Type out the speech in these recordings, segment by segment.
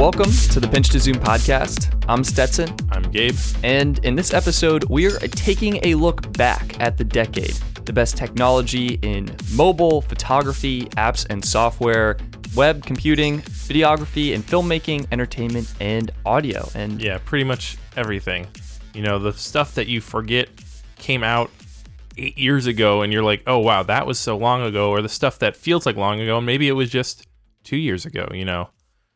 Welcome to the Pinch to Zoom podcast. I'm Stetson, I'm Gabe. and in this episode, we're taking a look back at the decade, the best technology in mobile, photography, apps and software, web, computing, videography, and filmmaking, entertainment, and audio. And Yeah, pretty much everything. You know, the stuff that you forget came out eight years ago, and you're like, oh, wow, that was so long ago, or the stuff that feels like long ago, and maybe it was just two years ago, you know?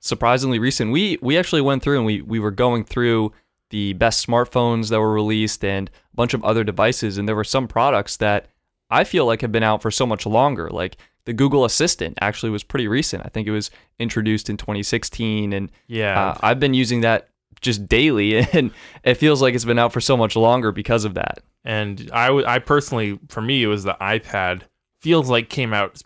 Surprisingly recent. We we actually went through and we we were going through the best smartphones that were released and a bunch of other devices and there were some products that I feel like have been out for so much longer. Like the Google Assistant actually was pretty recent. I think it was introduced in 2016 and Yeah. uh, I've been using that just daily and it feels like it's been out for so much longer because of that. and I, w- I personally, for me, it was the iPad. Feels like came out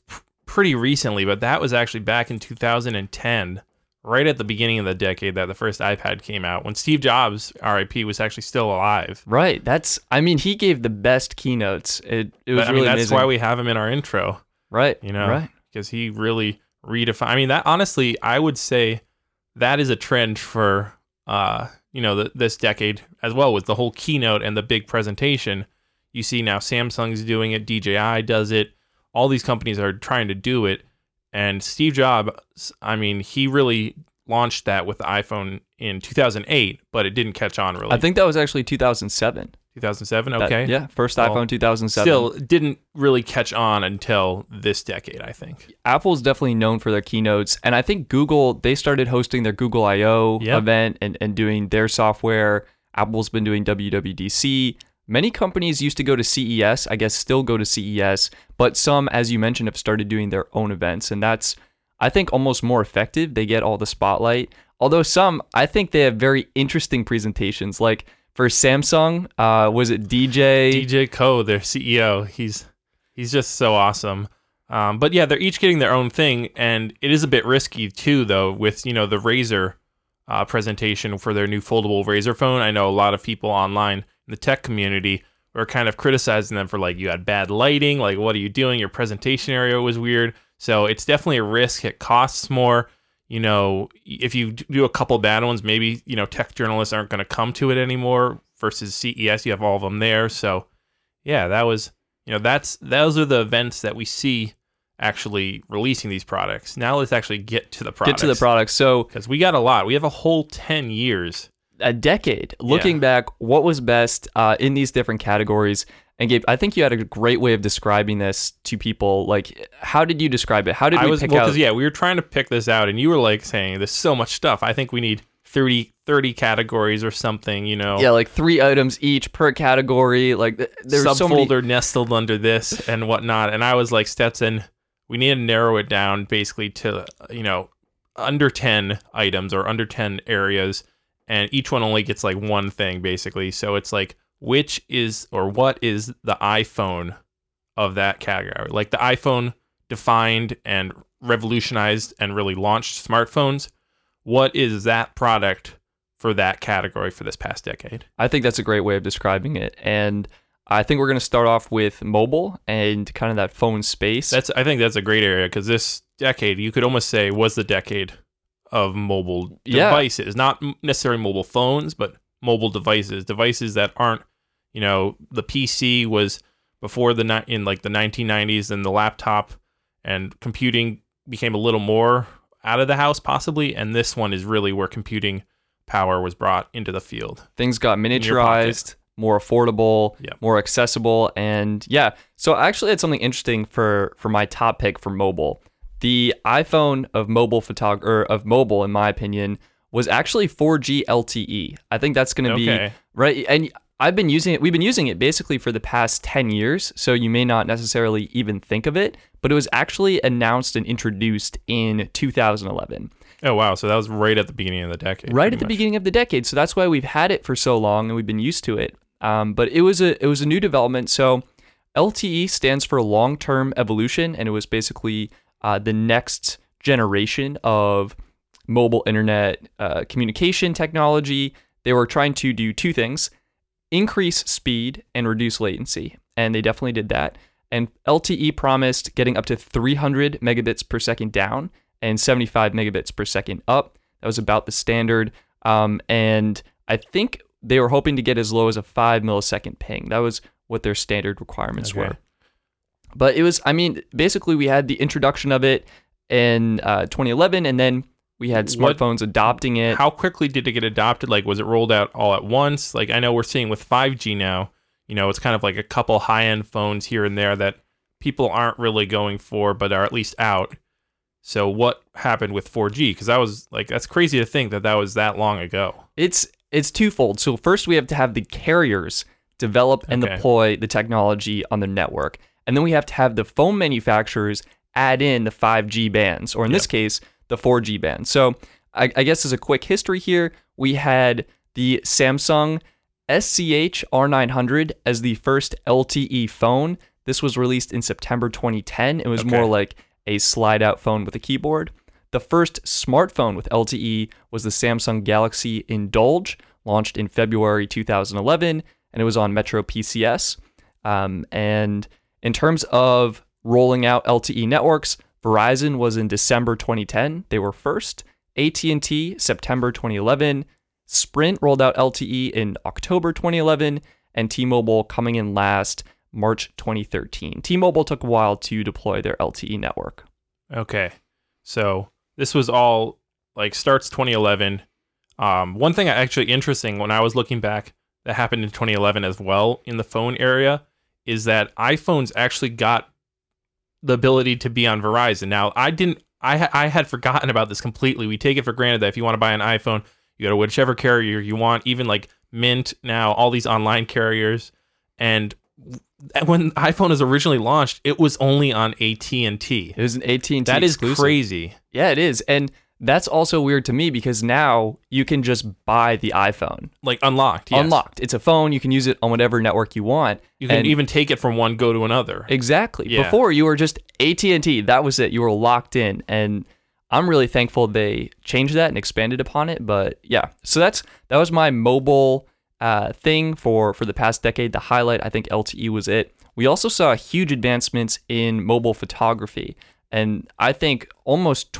pretty recently, but that was actually back in 2010, right at the beginning of the decade that the first iPad came out, when Steve Jobs, RIP, was actually still alive. Right. That's I mean he gave the best keynotes. It it was But, I mean, that's amazing. why we have him in our intro. right. you know, Right. because he really redefined. I mean, that honestly, I would say that is a trend for, uh, you know, the, this decade as well with the whole keynote and the big presentation. You see now Samsung's doing it, DJI does it. All these companies are trying to do it, and Steve Jobs, I mean, he really launched that with the iPhone in 2008, but it didn't catch on really. I think that was actually 2007. 2007. That- Okay, yeah, first Well, iPhone 2007. Still didn't really catch on until this decade, I think. Apple's definitely known for their keynotes, and I think Google they started hosting their Google I/O Yep. event and, and doing their software. Apple's been doing WWDC. Many companies used to go to CES, I guess still go to CES, but some, as you mentioned, have started doing their own events, and that's I think almost more effective. They get all the spotlight. Although some, I think they have very interesting presentations. Like for Samsung, uh, was it DJ? DJ Koh, their CEO, he's he's just so awesome. Um, but yeah, they're each getting their own thing, and it is a bit risky too, though. With you know the Razr uh, presentation for their new foldable Razr phone, I know a lot of people online in the tech community were kind of criticizing them for like you had bad lighting, like what are you doing? Your presentation area was weird. So it's definitely a risk. It costs more. You know, if you do a couple bad ones, maybe you know tech journalists aren't going to come to it anymore. Versus CES, you have all of them there. So yeah, that was you know that's those are the events that we see actually releasing these products. Now let's actually get to the Get to the product. So because we got a lot. We have a whole ten years. A decade looking Yeah. back what was best uh, in these different categories and gabe i think you had a great way of describing this to people like how did you describe it how did I we was pick well out yeah, we were trying to pick this out, and you were like saying there's so much stuff. I think we need 30, 30 categories or something. You know, yeah like three items each per category like th- there's so many subfolder nestled under this and whatnot. And I was like, Stetson, we need to narrow it down basically to you know under ten items or under ten areas, and each one only gets like one thing basically. So it's like which is or what is the iPhone of that category? Like the iPhone defined and revolutionized and really launched smartphones. What is that product for that category for this past decade? i think that's a great way of describing it and i think we're going to start off with mobile and kind of that phone space That's I think that's a great area because this decade you could almost say was the decade of mobile Yeah. devices, not necessarily mobile phones, but mobile devices, devices that aren't, you know, the PC was before the ni- in like the 1990s, and the laptop and computing became a little more out of the house possibly, and this one is really where computing power was brought into the field. things got miniaturized, more affordable, Yeah. more accessible, and yeah. So I actually had something interesting for for my top pick for mobile. The iPhone of mobile photog- or of mobile, in my opinion, was actually 4G LTE. I think that's going to be right. And I've been using it. We've been using it basically for the past 10 years. So you may not necessarily even think of it, but it was actually announced and introduced in 2011 Oh wow, so that was right at the beginning of the decade. right at the much. beginning of the decade. So that's why we've had it for so long and we've been used to it. Um, but it was a it was a new development. So LTE stands for long term evolution, and it was basically uh, the next generation of mobile internet uh, communication technology. They were trying to do two things: increase speed and reduce latency, and they definitely did that. And LTE promised getting up to 300 megabits per second down and 75 megabits per second up. That was about the standard. Um, and I think they were hoping to get as low as a five millisecond ping. That was what their standard requirements Okay. were. But it was, I mean, basically we had the introduction of it in uh, 2011, and then we had What- smartphones adopting it. How quickly did it get adopted? Like, was it rolled out all at once? Like, I know we're seeing with 5G now, you know, it's kind of like a couple high end phones here and there that people aren't really going for, but are at least out. So, what happened with 4G? Because that was like, that's crazy to think that that was that long ago. It's it's twofold. So first we have to have the carriers develop and Okay. deploy the technology on their network. And then we have to have the phone manufacturers add in the 5G bands, or in this case, the 4G band. So I, I guess as a quick history here, we had the Samsung SCH R900 as the first LTE phone. This was released in September 2010. It was Okay. more like a slide out phone with a keyboard. The first smartphone with LTE was the Samsung Galaxy Indulge, launched in February 2011, and it was on Metro PCS. Um, and in terms of rolling out LTE networks, Verizon was in December 2010. They were first. AT&T September 2011. Sprint rolled out LTE in October 2011, and T-Mobile coming in last March 2013. T-Mobile took a while to deploy their LTE network. Okay. So, this was all like starts 2011. Um, one thing actually interesting when I was looking back that happened in 2011 as well in the phone area is that iPhones actually got the ability to be on Verizon. Now, I didn't I I had forgotten about this completely. We take it for granted that if you want to buy an iPhone, you go to whichever carrier you want, even like Mint now, all these online carriers and when iPhone was originally launched, it was only on AT&T. It was an AT&T That is exclusive. crazy. Yeah, it is. And that's also weird to me because now you can just buy the iPhone Like unlocked. Yes. unlocked. It's a phone. You can use it on whatever network you want. You can And- even take it from one, go to another. Exactly. Yeah. Before you were just AT&T. That was it. You were locked in and I'm really thankful they changed that and expanded upon it, but yeah. So that's that was my mobile uh, thing for for the past decade. The highlight, I think LTE was it. We also saw huge advancements in mobile photography, and I think almost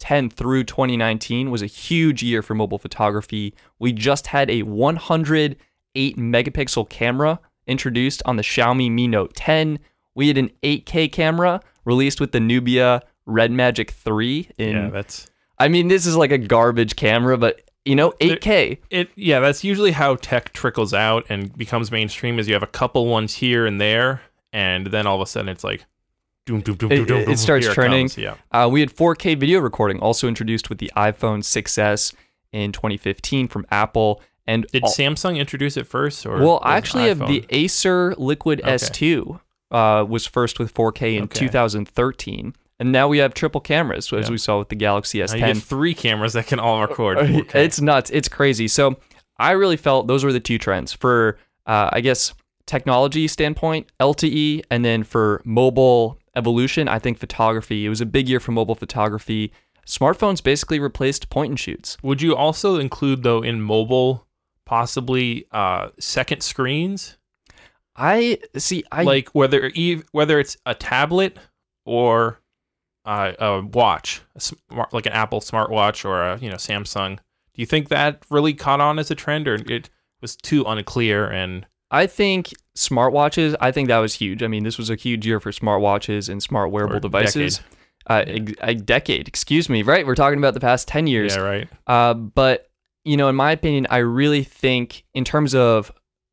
2010 through 2019 was a huge year for mobile photography. We just had a 108 megapixel camera introduced on the Xiaomi Mi Note 10. We had an 8K camera released with the Nubia Red Magic 3 in yeah, that's I mean this is like a garbage camera but you know 8K. it. Yeah, that's usually how tech trickles out and becomes mainstream. Is you have a couple ones here and there, and then all of a sudden it's like, doom, doom, doom, It- doom, doom, it starts here turning. comes. Yeah, Uh, we had 4K video recording also introduced with the iPhone 6s in 2015 from Apple and did all- Samsung introduce it first, or Well, I actually have the? Acer Liquid Okay. S2 uh, was first with 4K in Okay. 2013. And now we have triple cameras, as Yeah. we saw with the Galaxy S10. you get three cameras that can all record. 4K. It's nuts. It's crazy. So I really felt those were the two trends for, uh, I guess, technology standpoint, LTE, and then for mobile evolution, I think photography. It was a big year for mobile photography. Smartphones basically replaced point and shoots. Would you also include though in mobile possibly uh, second screens? I see. I like whether whether it's a tablet or uh, a watch, a smart, like an Apple smartwatch or a you know Samsung. Do you think that really caught on as a trend, or it was too unclear? And I think smartwatches. I think that was huge. I mean, this was a huge year for smartwatches and smart wearable Or devices. Uh, ex- a decade, excuse me. Right, we're talking about the past ten years. yeah, right. Uh, but you know, in my opinion, I really think in terms of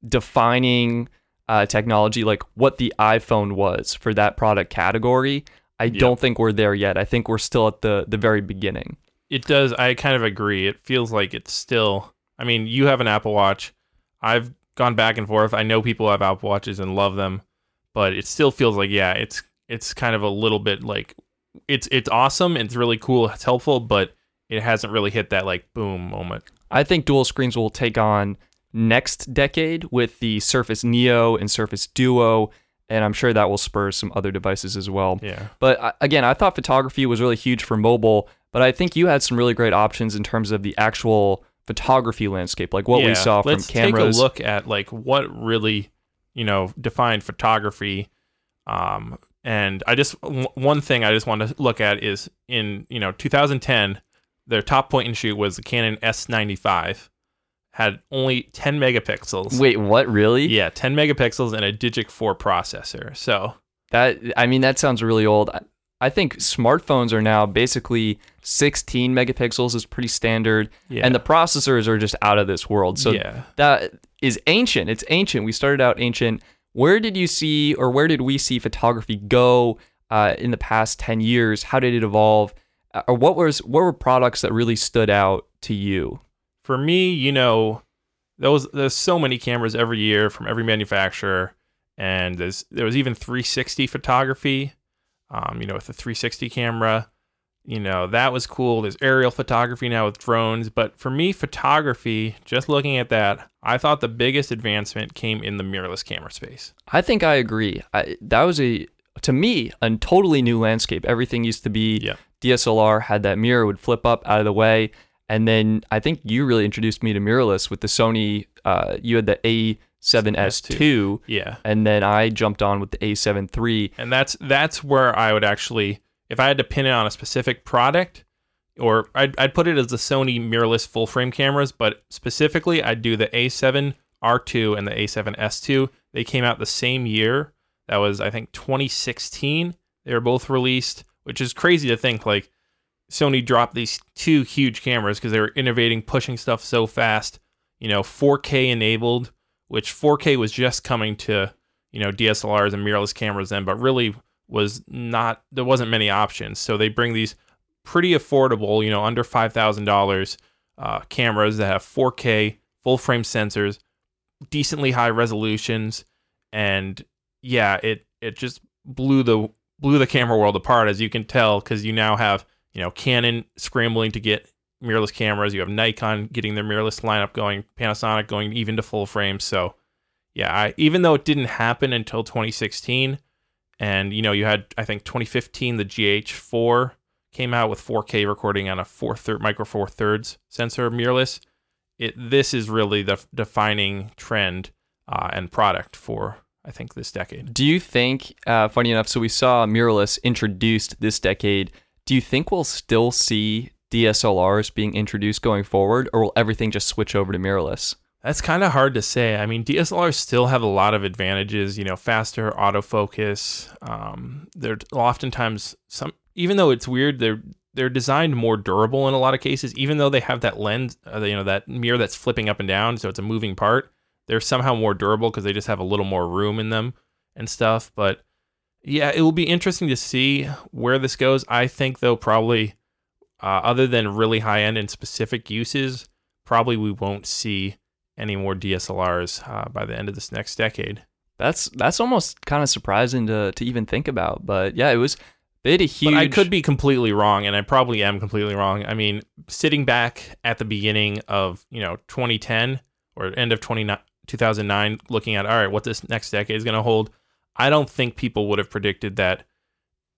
defining uh, technology, like what the iPhone was for that product category, I Yeah. don't think we're there yet. I think we're still at the the very beginning. It does. I kind of agree. It feels like it's still. I mean, you have an Apple Watch. I've gone back and forth. I know people have Apple Watches and love them, but it still feels like yeah, it's it's kind of a little bit like it's it's awesome. It's really cool. It's helpful, but it hasn't really hit that like boom moment. I think dual screens will take on next decade with the Surface Neo and Surface Duo, and I'm sure that will spur some other devices as well. Yeah. But uh, again, I thought photography was really huge for mobile, but I think you had some really great options in terms of the actual photography landscape, like what we saw from Let's cameras. take a look at like what really, you know, defined photography. Um, and I just w- one thing I just want to look at is in you know 2010 their top point and shoot was the Canon S95. Had only 10 megapixels. Wait, what? Really? Yeah, 10 megapixels and a Digic 4 processor. So That I mean, that sounds really old. I- think smartphones are now basically 16 megapixels is pretty standard, yeah, and the processors are just out of this world. So yeah. that is ancient. It's ancient. We started out ancient. Where did you see, or where did we see photography go uh, in the past 10 years? How did it evolve? Uh, Or what was what were products that really stood out to you? for me, you know, those there's so many cameras every year from every manufacturer, and there's there was even 360 photography, um, you know, with the 360 camera, you know, that was cool. There's aerial photography now with drones, but for me, photography, just looking at that, I thought the biggest advancement came in the mirrorless camera space. I think I agree. I, that was a to me a totally new landscape. Everything used to be Yeah. DSLR had that mirror would flip up out of the way, and then I think you really introduced me to mirrorless with the Sony. Uh, you had the A7S2, Yeah. and then I jumped on with the A7 III. and that's that's where I would actually, if I had to pin it on a specific product, or I'd, I'd put it as the Sony mirrorless full frame cameras, but specifically I'd do the A7 R2 and the A7 S2. They came out the same year. That was I think 2016. They were both released, which is crazy to think like Sony dropped these two huge cameras because they were innovating, pushing stuff so fast. You know, 4K enabled, which 4K was just coming to you know DSLRs and mirrorless cameras then, but really was not there wasn't many options. So they bring these pretty affordable, you know, under five thousand dollars uh, cameras that have 4K full frame sensors, decently high resolutions, and yeah, it it just blew the blew the camera world apart as you can tell because you now have you know Canon scrambling to get mirrorless cameras, you have Nikon getting their mirrorless lineup going, Panasonic going even to full frame. So yeah, I, even though it didn't happen until 2016, and you know you had I think 2015 the GH4 came out with 4K recording on a four third micro four thirds sensor mirrorless. It this is really the defining trend uh, and product for I think this decade. Do you think, uh, funny enough, so we saw mirrorless introduced this decade. Do you think we'll still see DSLRs being introduced going forward, or will everything just switch over to mirrorless? That's kind of hard to say. I mean, DSLRs still have a lot of advantages. You know, faster autofocus. Um, they're oftentimes some, even though it's weird, they're they're designed more durable in a lot of cases. Even though they have that lens, uh, you know, that mirror that's flipping up and down, so it's a moving part. They're somehow more durable because they just have a little more room in them and stuff. But yeah, it will be interesting to see where this goes. I think though, probably uh, other than really high end and specific uses, probably we won't see any more DSLRs uh, by the end of this next decade. That's that's almost kind of surprising to to even think about. But yeah, it was they had a huge. But I could be completely wrong, and I probably am completely wrong. I mean, sitting back at the beginning of you know 2010 or end of 20, 2009, looking at all right, what this next decade is going to hold, I don't think people would have predicted that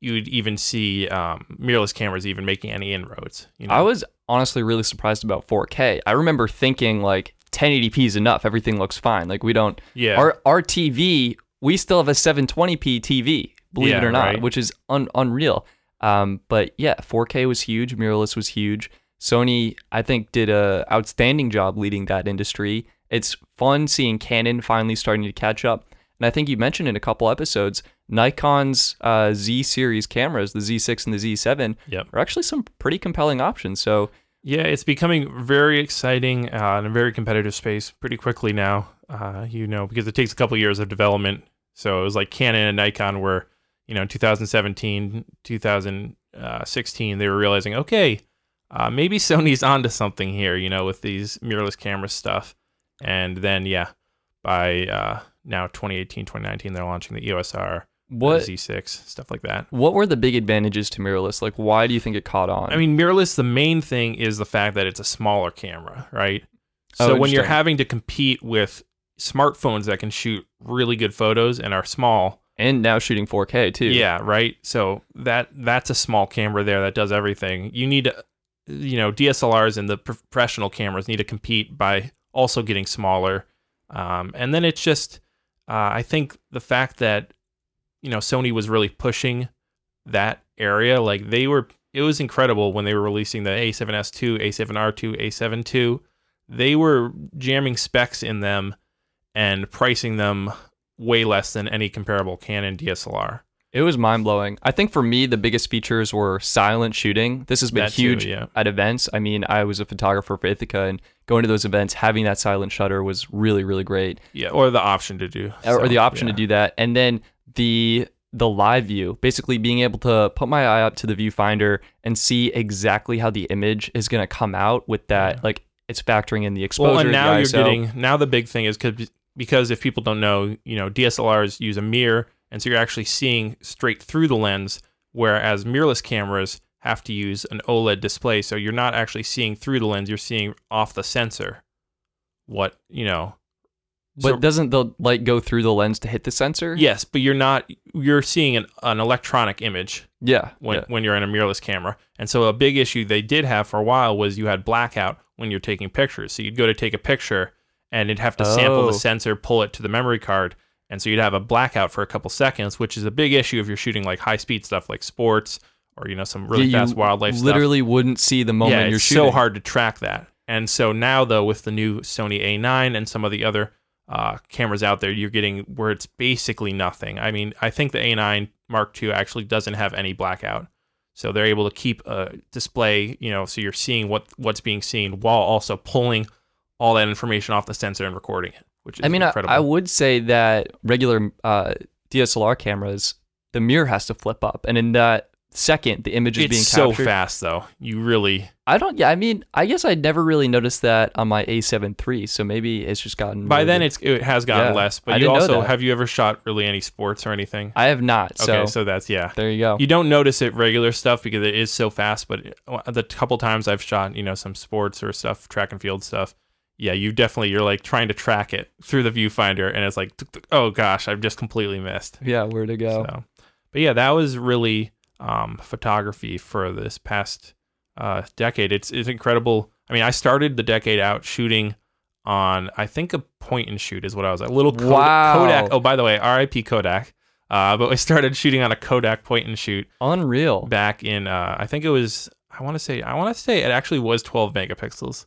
you'd even see um, mirrorless cameras even making any inroads. You know? I was honestly really surprised about 4K. I remember thinking like 1080p is enough. Everything looks fine. Like we don't. yeah, Our our TV, we still have a 720p TV. Believe it or not, right. which is un- unreal. Um, but yeah, 4K was huge. Mirrorless was huge. Sony, I think, did a outstanding job leading that industry. It's fun seeing Canon finally starting to catch up. And I think you mentioned in a couple episodes, Nikon's uh, Z series cameras, the Z6 and the Z7, Yep. are actually some pretty compelling options. So Yeah, it's becoming very exciting uh, in a very competitive space pretty quickly now. Uh, you know, because it takes a couple years of development. So it was like Canon and Nikon were, you know, in 2017, 2016, they were realizing, okay, uh, maybe Sony's onto something here, you know, with these mirrorless camera stuff. And then, yeah, by uh, now 2018, 2019, they're launching the EOS R, what Z6, stuff like that. what were the big advantages to mirrorless? Like, why do you think it caught on? I mean, mirrorless, the main thing is the fact that it's a smaller camera, right? Oh, So when you're having to compete with smartphones that can shoot really good photos and are small, and now shooting 4K too. yeah, right. So that that's a small camera there that does everything. You need to, you know, DSLRs and the professional cameras need to compete by also getting smaller. Um, and then it's just, uh, I think the fact that, you know, Sony was really pushing that area, like they were it was incredible when they were releasing the A7S2, A7R2, A7 II. They were jamming specs in them and pricing them way less than any comparable Canon DSLR. It was mind blowing. I think for me, the biggest features were silent shooting. This has been That too, huge yeah. at events. I mean, I was a photographer for Ithaca, and going to those events, having that silent shutter was really, really great. Yeah, or the option to do. or the option yeah. to do that, and then the the live view, basically being able to put my eye up to the viewfinder and see exactly how the image is going to come out with that, Yeah. like it's factoring in the exposure. Well, and now you're getting now the big thing is because because if people don't know, you know, DSLRs use a mirror, and so you're actually seeing straight through the lens, whereas mirrorless cameras have to use an OLED display, so you're not actually seeing through the lens; you're seeing off the sensor. What you know. But So- doesn't the light go through the lens to hit the sensor? yes, but you're not. You're seeing an, an electronic image Yeah. when, yeah. when you're in a mirrorless camera. And so a big issue they did have for a while was you had blackout when you're taking pictures. So you'd go to take a picture and it'd have to sample Oh. the sensor, pull it to the memory card. And so you'd have a blackout for a couple seconds, which is a big issue if you're shooting like high speed stuff like sports or you know some really Yeah, fast wildlife stuff. literally wouldn't see the moment yeah, you're it's shooting. so hard to track that. And so now though with the new Sony A9 and some of the other uh, cameras out there, you're getting where it's basically nothing. I mean, I think the A9 Mark II actually doesn't have any blackout, so they're able to keep a display, you know, so you're seeing what what's being seen while also pulling all that information off the sensor and recording it, which is I mean, I, incredible. I would say that regular uh, DSLR cameras, the mirror has to flip up, and in that second, the image is it's being so captured. fast though. You really I don't. Yeah, I mean, I guess I never really noticed that on my A7 III. So maybe it's just gotten. by really then it's it has gotten Yeah, less. I But you didn't know also have you ever shot really any sports or anything? I have not. So, okay, so that's yeah. there you go. You don't notice it regular stuff because it is so fast, but the couple times I've shot, you know, some sports or stuff, track and field stuff, yeah, you definitely you're like trying to track it through the viewfinder, and it's like, oh gosh, I've just completely missed. yeah, where to go? So, but yeah, that was really um, photography for this past uh, decade. It's it's incredible. I mean, I started the decade out shooting on I think a point and shoot is what I was. A little Kod- Wow. Kodak. Oh, by the way, R.I.P. Kodak. Uh, but I started shooting on a Kodak point and shoot Unreal. back in uh, I think it was I want to say I want to say it actually was 12 megapixels,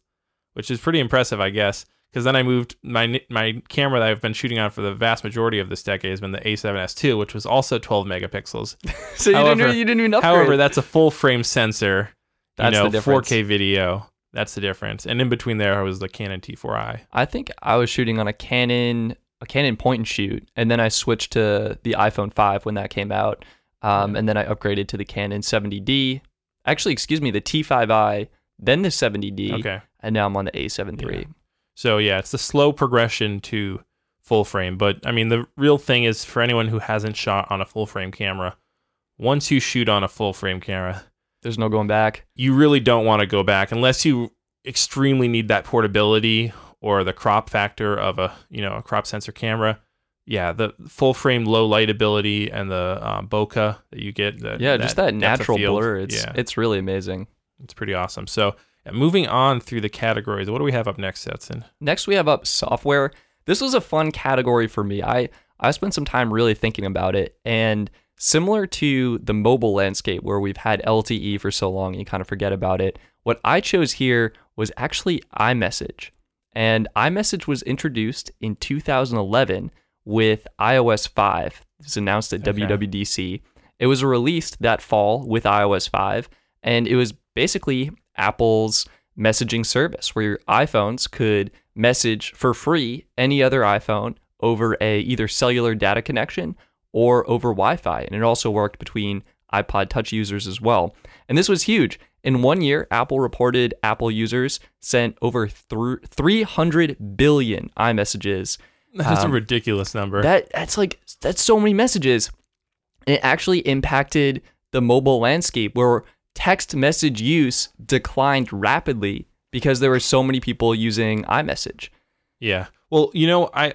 which is pretty impressive, I guess. Because then I moved my my camera that I've been shooting on for the vast majority of this decade has been the A7S II, which was also 12 megapixels. so you However- didn't. You didn't even upgrade. However, that's a full frame sensor. You That's know, the difference. 4K video. That's the difference. And in between there I was the Canon T4i. I think I was shooting on a Canon, a Canon point and shoot, and then I switched to the iPhone 5 when that came out, um, and then I upgraded to the Canon 70D. Actually, excuse me, the T5i, then the 70D, Okay. and now I'm on the A7 III. Yeah. So yeah, it's the slow progression to full frame. But I mean, the real thing is for anyone who hasn't shot on a full frame camera, once you shoot on a full frame camera, There's no going back. you really don't want to go back unless you extremely need that portability or the crop factor of a you know a crop sensor camera. Yeah, the full frame low light ability and the um, bokeh that you get. The, Yeah, just that natural blur. It's yeah, it's really amazing. it's pretty awesome. So moving on through the categories, what do we have up next, Stetson? Next, we have up software. This was a fun category for me. I I spent some time really thinking about it, and similar to the mobile landscape where we've had LTE for so long, and you kind of forget about it. What I chose here was actually iMessage, and iMessage was introduced in 2011 with iOS 5. It was announced at Okay. WWDC. It was released that fall with iOS 5, and it was basically Apple's messaging service where your iPhones could message for free any other iPhone over a either cellular data connection or over Wi-Fi, and it also worked between iPod Touch users as well. And this was huge. In one year, Apple reported Apple users sent over thr 300 billion iMessages. That's Um, a ridiculous number. That that's like that's so many messages. And it actually impacted the mobile landscape where text message use declined rapidly because there were so many people using iMessage. Yeah. Well, you know, I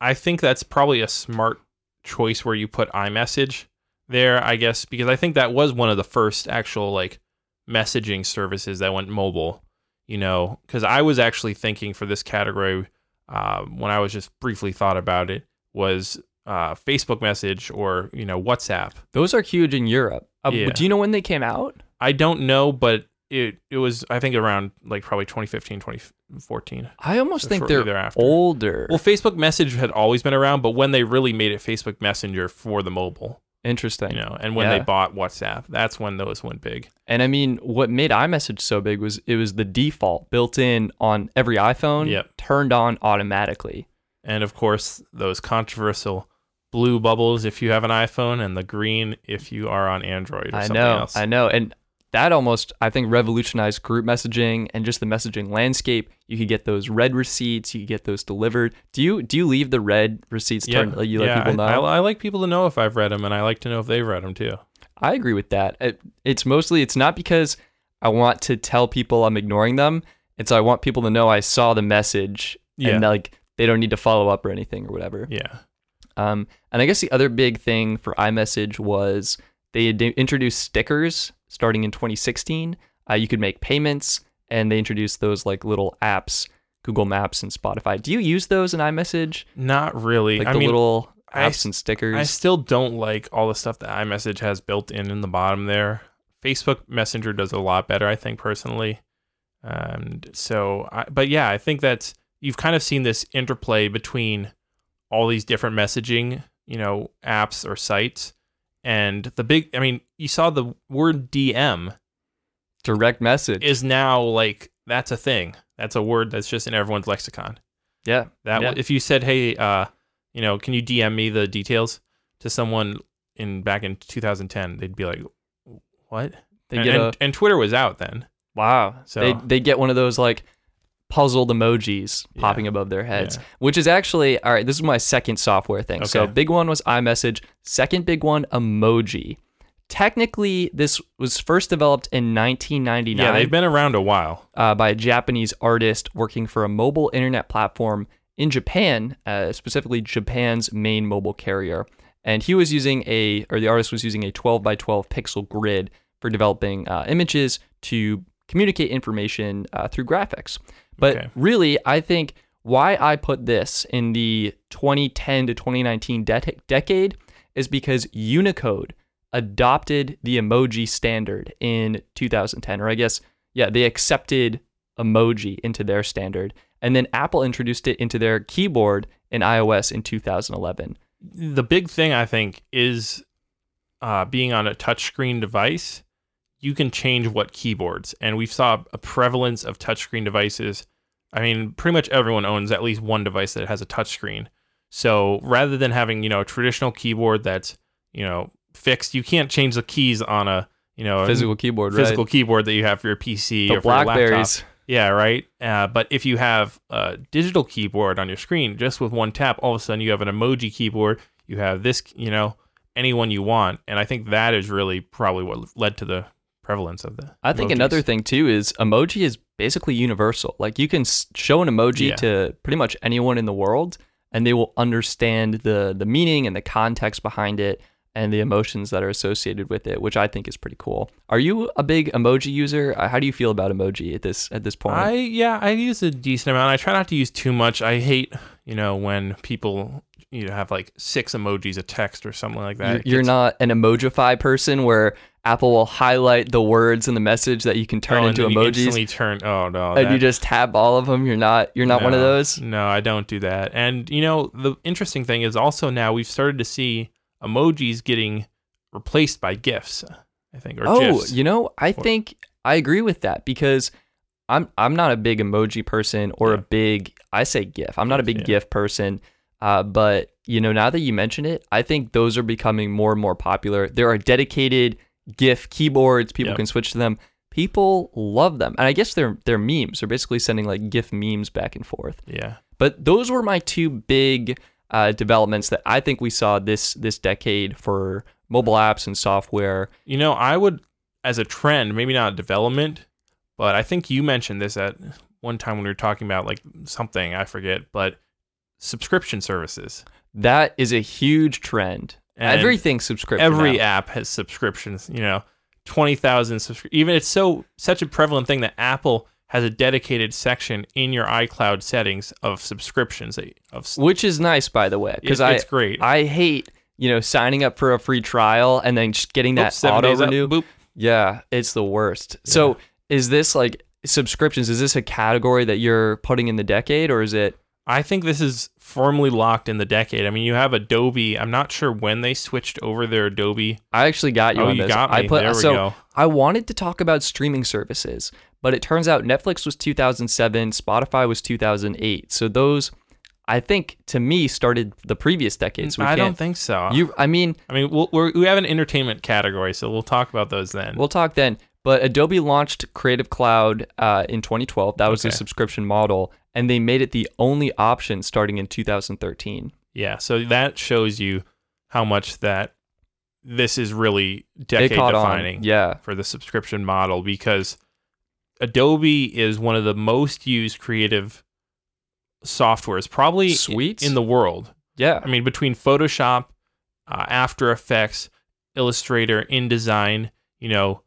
I think that's probably a smart choice where you put iMessage there, I guess, because I think that was one of the first actual like messaging services that went mobile. You know, because I was actually thinking for this category uh, when I was just briefly thought about it was uh, Facebook message or you know WhatsApp. Those are huge in Europe. Uh, Yeah. Do you know when they came out? I don't know, but it it was I think around like probably 2015, 2014. I almost think they're thereafter. older. Well, Facebook Message had always been around, but when they really made it Facebook Messenger for the mobile, Interesting. you know, and when they bought WhatsApp, that's when those went big. And I mean, what made iMessage so big was it was the default built in on every iPhone, Yep. turned on automatically. And of course, those controversial blue bubbles if you have an iPhone, and the green if you are on Android or I something know, else. I know, and that almost I think revolutionized group messaging and just the messaging landscape. You could get those read receipts, you could get those delivered. Do you do you leave the read receipts turned? Uh, you let yeah, people know. I, I, I like people to know if I've read them, and I like to know if they've read them too. I agree with that. It, it's mostly it's not because I want to tell people I'm ignoring them. It's I want people to know I saw the message Yeah. and like they don't need to follow up or anything or whatever. Yeah, Um, and I guess the other big thing for iMessage was they introduced stickers starting in 2016. Uh, you could make payments, and they introduced those like little apps, Google Maps and Spotify. Do you use those in iMessage? not really. Like I the mean, little apps s- and stickers? I still don't like all the stuff that iMessage has built in in the bottom there. Facebook Messenger does a lot better, I think personally. And so, I, but yeah, I think that's you've kind of seen this interplay between all these different messaging, you know, apps or sites, and the big. I mean, you saw the word DM Direct message. is now like that's a thing. That's a word that's just in everyone's lexicon. yeah. That yeah. if you said, "Hey, uh, you know, can you DM me the details?" to someone in back in 2010, they'd be like, "What?" They and, get and, a and Twitter was out then. wow. So- they they get one of those like puzzled emojis Yeah. popping above their heads, Yeah. which is actually all right. This is my second software thing. So big one was iMessage. Second big one, emoji. Technically, this was first developed in 1999 Yeah, they've been around a while. uh, by a Japanese artist working for a mobile internet platform in Japan, uh, specifically Japan's main mobile carrier. And he was using a, or the artist was using a 12 by 12 pixel grid for developing uh, images to communicate information uh, through graphics. But Okay. really, I think why I put this in the 2010 to 2019 de- decade is because Unicode adopted the emoji standard in 2010, or I guess, yeah, they accepted emoji into their standard. And then Apple introduced it into their keyboard in iOS in 2011. The big thing I think is uh, being on a touchscreen device. You can change what keyboards, and we saw a prevalence of touchscreen devices. I mean, pretty much everyone owns at least one device that has a touchscreen. So rather than having you know a traditional keyboard that's you know fixed, you can't change the keys on a you know a Physical keyboard, physical right? keyboard that you have for your PC The or for your laptop. Blackberries. Yeah, right. Uh, but if you have a digital keyboard on your screen, just with one tap, all of a sudden you have an emoji keyboard. You have this, you know, anyone you want, and I think that is really probably what led to the prevalence of the. I think emojis. another thing too is emoji is basically universal. Like you can show an emoji Yeah. to pretty much anyone in the world, and they will understand the the meaning and the context behind it and the emotions that are associated with it, which I think is pretty cool. Are you a big emoji user? Uh, How do you feel about emoji at this at this point? I yeah, I use a decent amount. I try not to use too much. I hate you know when people you know have like six emojis of text or something like that. you're, you're not an emojify person where Apple will highlight the words in the message that you can turn oh, into emojis, instantly turn. Oh no, and you just tab all of them. You're not you're not one of those. No, I don't do that. And you know, the interesting thing is also now we've started to see emojis getting replaced by GIFs. I think or oh, GIFs. you know, I think I agree with that because I'm I'm not a big emoji person or a big I say GIF. I'm not a big Yeah. GIF person. Uh, but you know, now that you mention it, I think those are becoming more and more popular. There are dedicated GIF keyboards. People Yep. can switch to them. People love them, and I guess they're they're memes. They're basically sending like GIF memes back and forth. yeah. But those were my two big uh, developments that I think we saw this this decade for mobile apps and software. You know, I would as a trend, maybe not a development, but I think you mentioned this at one time when we were talking about like something, I forget, but subscription services. That is a huge trend. And Everything subscription. every now. app has subscriptions, you know. 20,000 subscri- even it's so such a prevalent thing that Apple has a dedicated section in your iCloud settings of subscriptions of which is nice, by the way, because It- I it's great. I hate you know signing up for a free trial and then just getting that Oops, auto days up, renew. boop. Yeah, it's the worst. So is this like subscriptions? Is this a category that you're putting in the decade, or is it? I think this is firmly locked in the decade. I mean, you have Adobe. I'm not sure when they switched over their Adobe. I actually got you Oh, on you this. got me. I put There we so go. I wanted to talk about streaming services, but it turns out Netflix was 2007, Spotify was 2008. So those, I think, to me, started the previous decade. So I don't think so. You, I mean, I mean, we'll, we're, we have an entertainment category, so we'll talk about those then. We'll talk then. But Adobe launched Creative Cloud uh, in 2012. That was the Okay. subscription model, and they made it the only option starting in 2013. yeah, so that shows you how much that this is really decade defining. on. Yeah. for the subscription model because Adobe is one of the most used creative softwares, probably Suites? in the world. Yeah. I mean, between Photoshop, uh, After Effects, Illustrator, InDesign, you know,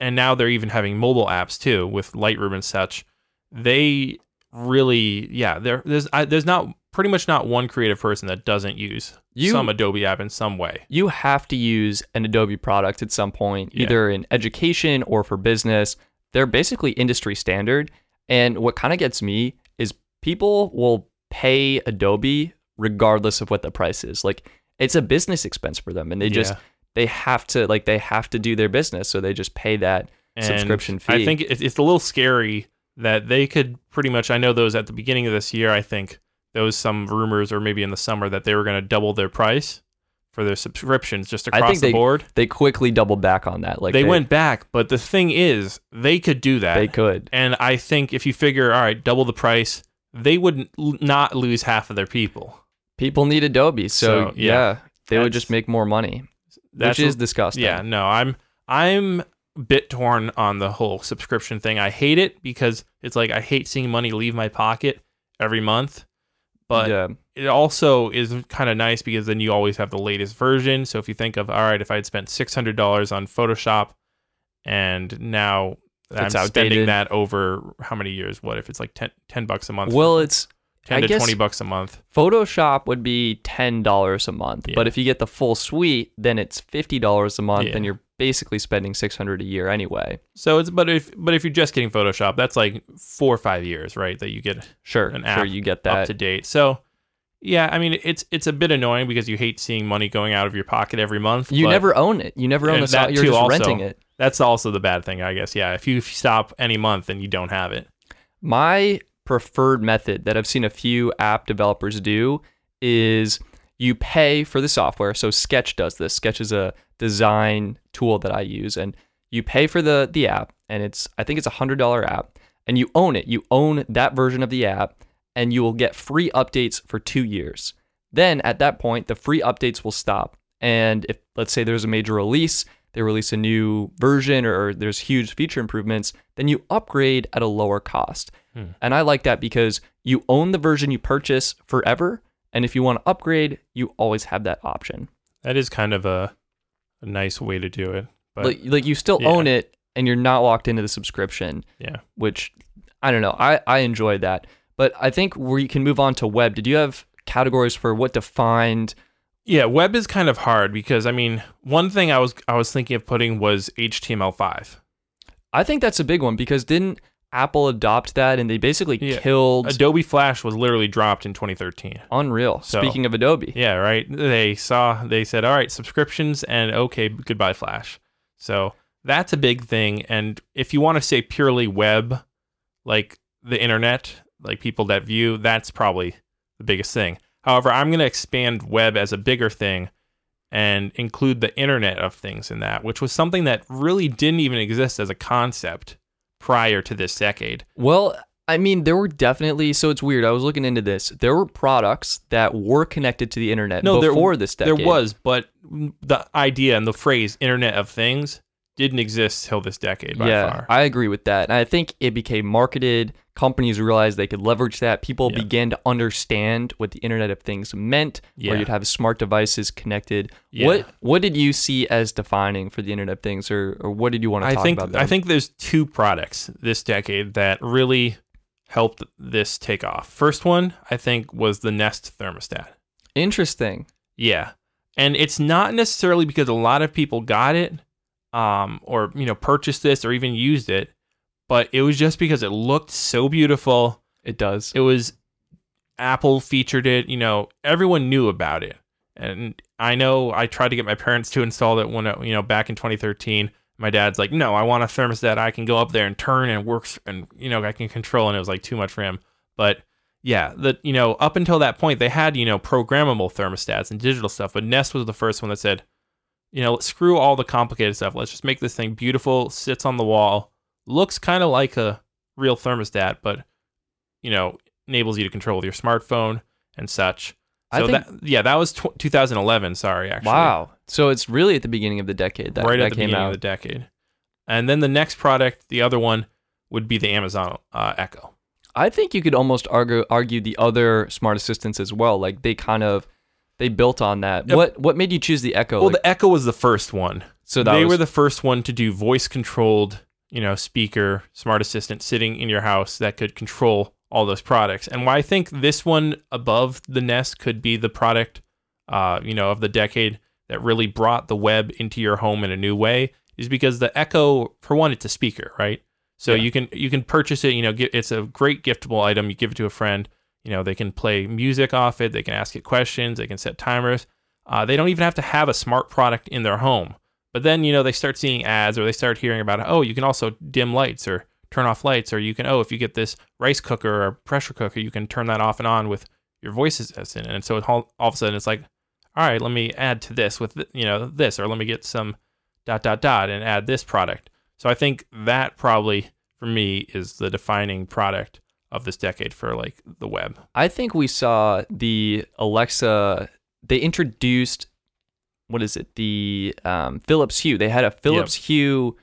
and now they're even having mobile apps too with Lightroom and such. They really, yeah, there, there's I, there's not pretty much not one creative person that doesn't use You- some Adobe app in some way. you have to use an Adobe product at some point, Yeah. either in education or for business. They're basically industry standard. And what kind of gets me is people will pay Adobe regardless of what the price is. Like it's a business expense for them, and they just Yeah. They have to like they have to do their business, so they just pay that And subscription fee. I think it's a little scary that they could pretty much. I know those at the beginning of this year. I think there was some rumors, or maybe in the summer, that they were going to double their price for their subscriptions just across the they board. they quickly doubled back on that. Like they, went back, but the thing is, they could do that. they could. and I think if you figure, all right, double the price, they would not lose half of their people. People need Adobe, so, So, yeah, yeah, they would just make more money, That's which is disgusting. Yeah, no, I'm I'm a bit torn on the whole subscription thing. I hate it because it's like I hate seeing money leave my pocket every month. But yeah, it also is kind of nice because then you always have the latest version. So if you think of all right, if I had spent six hundred dollars on Photoshop and now It's I'm spending that over how many years? What if it's like 10, 10 bucks a month? well, it's ten I to guess twenty bucks a month. Photoshop would be ten dollars a month, Yeah. but if you get the full suite, then it's fifty dollars a month, Yeah. and you're basically spending six hundred a year anyway. So it's but if but if you're just getting Photoshop, that's like four or five years, right? That you get Sure, An sure, you get that up to date. So yeah, I mean it's it's a bit annoying because you hate seeing money going out of your pocket every month. you never own it. You never own software. You're just also. renting it. That's also the bad thing, I guess. Yeah, if you, if you stop any month and you don't have it. My preferred method that I've seen a few app developers do is you pay for the software. So Sketch does this. Sketch is a design tool that I use, and you pay for the the app, and it's I think it's a hundred dollar app, and you own it. You own that version of the app, and you will get free updates for two years. Then at that point, the free updates will stop. And if let's say there's a major release, they release a new version or, there's huge feature improvements, then you upgrade at a lower cost. Hmm. And I like that because you own the version you purchase forever. And if you want to upgrade, you always have that option. That is kind of a, a nice way to do it. But like, like you still yeah. own it and you're not locked into the subscription, yeah. which I don't know. I, I enjoy that. But I think we can move on to web. Did you have categories for what defined? Yeah, web is kind of hard because I mean, one thing I was I was thinking of putting was HTML5. I think that's a big one because didn't Apple adopt that and they basically Yeah. killed Adobe Flash was literally dropped in 2013. Unreal. So- Speaking of Adobe, Yeah, right. They saw they said, "All right, subscriptions and okay, goodbye Flash." So, that's a big thing and if you want to say purely web like the internet, like people that view, that's probably the biggest thing. However, I'm going to expand web as a bigger thing and include the internet of things in that, which was something that really didn't even exist as a concept prior to this decade. Well, I mean, there were definitely so it's weird. I was looking into this. There were products that were connected to the internet No, there- before this decade. There was, but the idea and the phrase Internet of Things didn't exist till this decade by yeah, far. I agree with that. And I think it became marketed. Companies realized they could leverage that. People began to understand what the Internet of Things meant, Yeah. where you'd have smart devices connected. Yeah. What What did you see as defining for the Internet of Things, or, or what did you want to I talk think about? I them? think there's two products this decade that really helped this take off. First one, I think, was the Nest thermostat. interesting. Yeah. And it's not necessarily because a lot of people got it. Um, or you know purchased this or even used it, but it was just because it looked so beautiful. It does. It was Apple featured it. You know, everyone knew about it, and I know I tried to get my parents to install it when you know back in 2013. My dad's like, no, I want a thermostat I can go up there and turn and works and you know I can control, and it was like too much for him. But yeah, that you know up until that point they had you know programmable thermostats and digital stuff, but Nest was the first one that said, you know, screw all the complicated stuff. Let's just make this thing beautiful, sits on the wall, looks kind of like a real thermostat, but you know enables you to control with your smartphone and such. I So think- that yeah, that was tw- 2011. Sorry, actually. Wow. So it's really at the beginning of the decade that, came out. right that at the came beginning out. of the decade. And then the next product, the other one, would be the Amazon uh, Echo. I think you could almost argue argue the other smart assistants as well. Like they kind of they built on that. Yep. What what made you choose the Echo? Well, Like, the Echo was the first one. so that they was, were the first one to do voice controlled, you know, speaker, smart assistant sitting in your house that could control all those products. And why I think this one above the Nest could be the product, uh, you know, of the decade that really brought the web into your home in a new way is because the Echo, for one, it's a speaker, right? So Yeah. you can you can purchase it. You know, it's a great giftable item. You give it to a friend. You know, they can play music off it. They can ask it questions. They can set timers. Uh, they don't even have to have a smart product in their home. But then, you know, they start seeing ads or they start hearing about, oh, you can also dim lights or turn off lights, or you can, oh, if you get this rice cooker or pressure cooker, you can turn that off and on with your voice assistant. And so all, all of a sudden it's like, all right, let me add to this with, you know, this, or let me get some dot, dot, dot and add this product. So I think that probably for me is the defining product of this decade for like the web. I think we saw the Alexa. They introduced what is it? The um, Philips Hue. They had a Philips Hue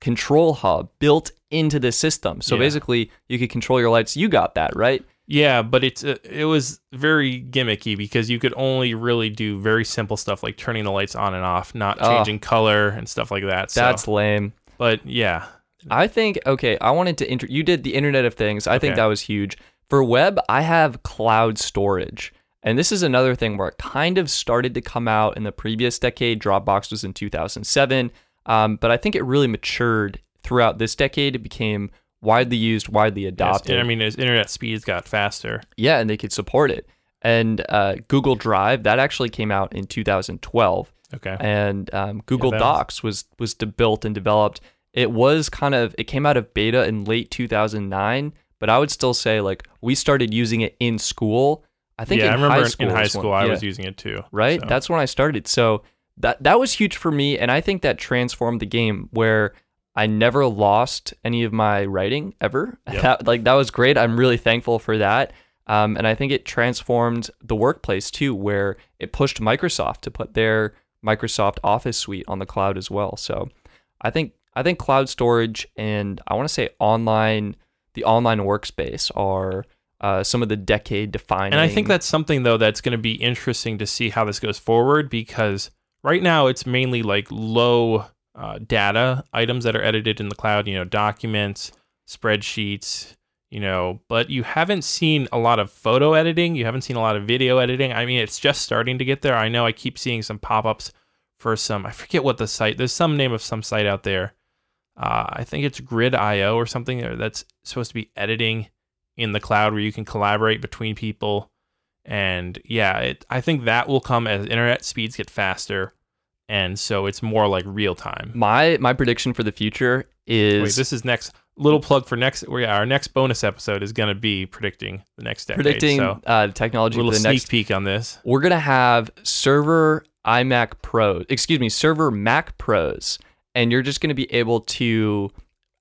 control hub built into the system. So Yeah. basically, you could control your lights. You got that right. Yeah, but it's uh, it was very gimmicky because you could only really do very simple stuff like turning the lights on and off, not Oh. changing color and stuff like that. So, That's lame. but yeah, I think okay. I wanted to inter- you did the Internet of Things. I think that was huge for web. I have cloud storage, and this is another thing where it kind of started to come out in the previous decade. Dropbox was in 2007, um, but I think it really matured throughout this decade. It became widely used, widely yes, adopted. I mean, as internet speeds got faster. yeah, and they could support it. And uh, Google Drive that actually came out in 2012 Okay, and um, Google was- Docs was was de- built and developed. It was kind of it came out of beta in late 2009, but I would still say like we started using it in school. I think yeah, in I remember high school in high is when- school I yeah, was using it too. right. so. That's when I started. So that that was huge for me, and I think that transformed the game where I never lost any of my writing ever. Yep. That like that was great. I'm really thankful for that. Um, and I think it transformed the workplace too, where it pushed Microsoft to put their Microsoft Office suite on the cloud as well. So I think I think cloud storage and I want to say online, the online workspace are uh, some of the decade defining. And I think that's something though that's going to be interesting to see how this goes forward because right now it's mainly like low uh, data items that are edited in the cloud. You know, documents, spreadsheets. You know, but you haven't seen a lot of photo editing. You haven't seen a lot of video editing. I mean, it's just starting to get there. I know I keep seeing some pop ups for some. I forget what the site. There's some name of some site out there. Uh, I think it's Grid.io or something that's supposed to be editing in the cloud where you can collaborate between people. And yeah, it, I think that will come as internet speeds get faster. And so it's more like real time. my my prediction for the future is Wait, this is next little plug for next. well, Yeah, our next bonus episode is going to be predicting the next decade. predicting so uh, technology for little the sneak next. peek on this. We're gonna have server iMac Pro, excuse me, server Mac Pros, and you're just gonna be able to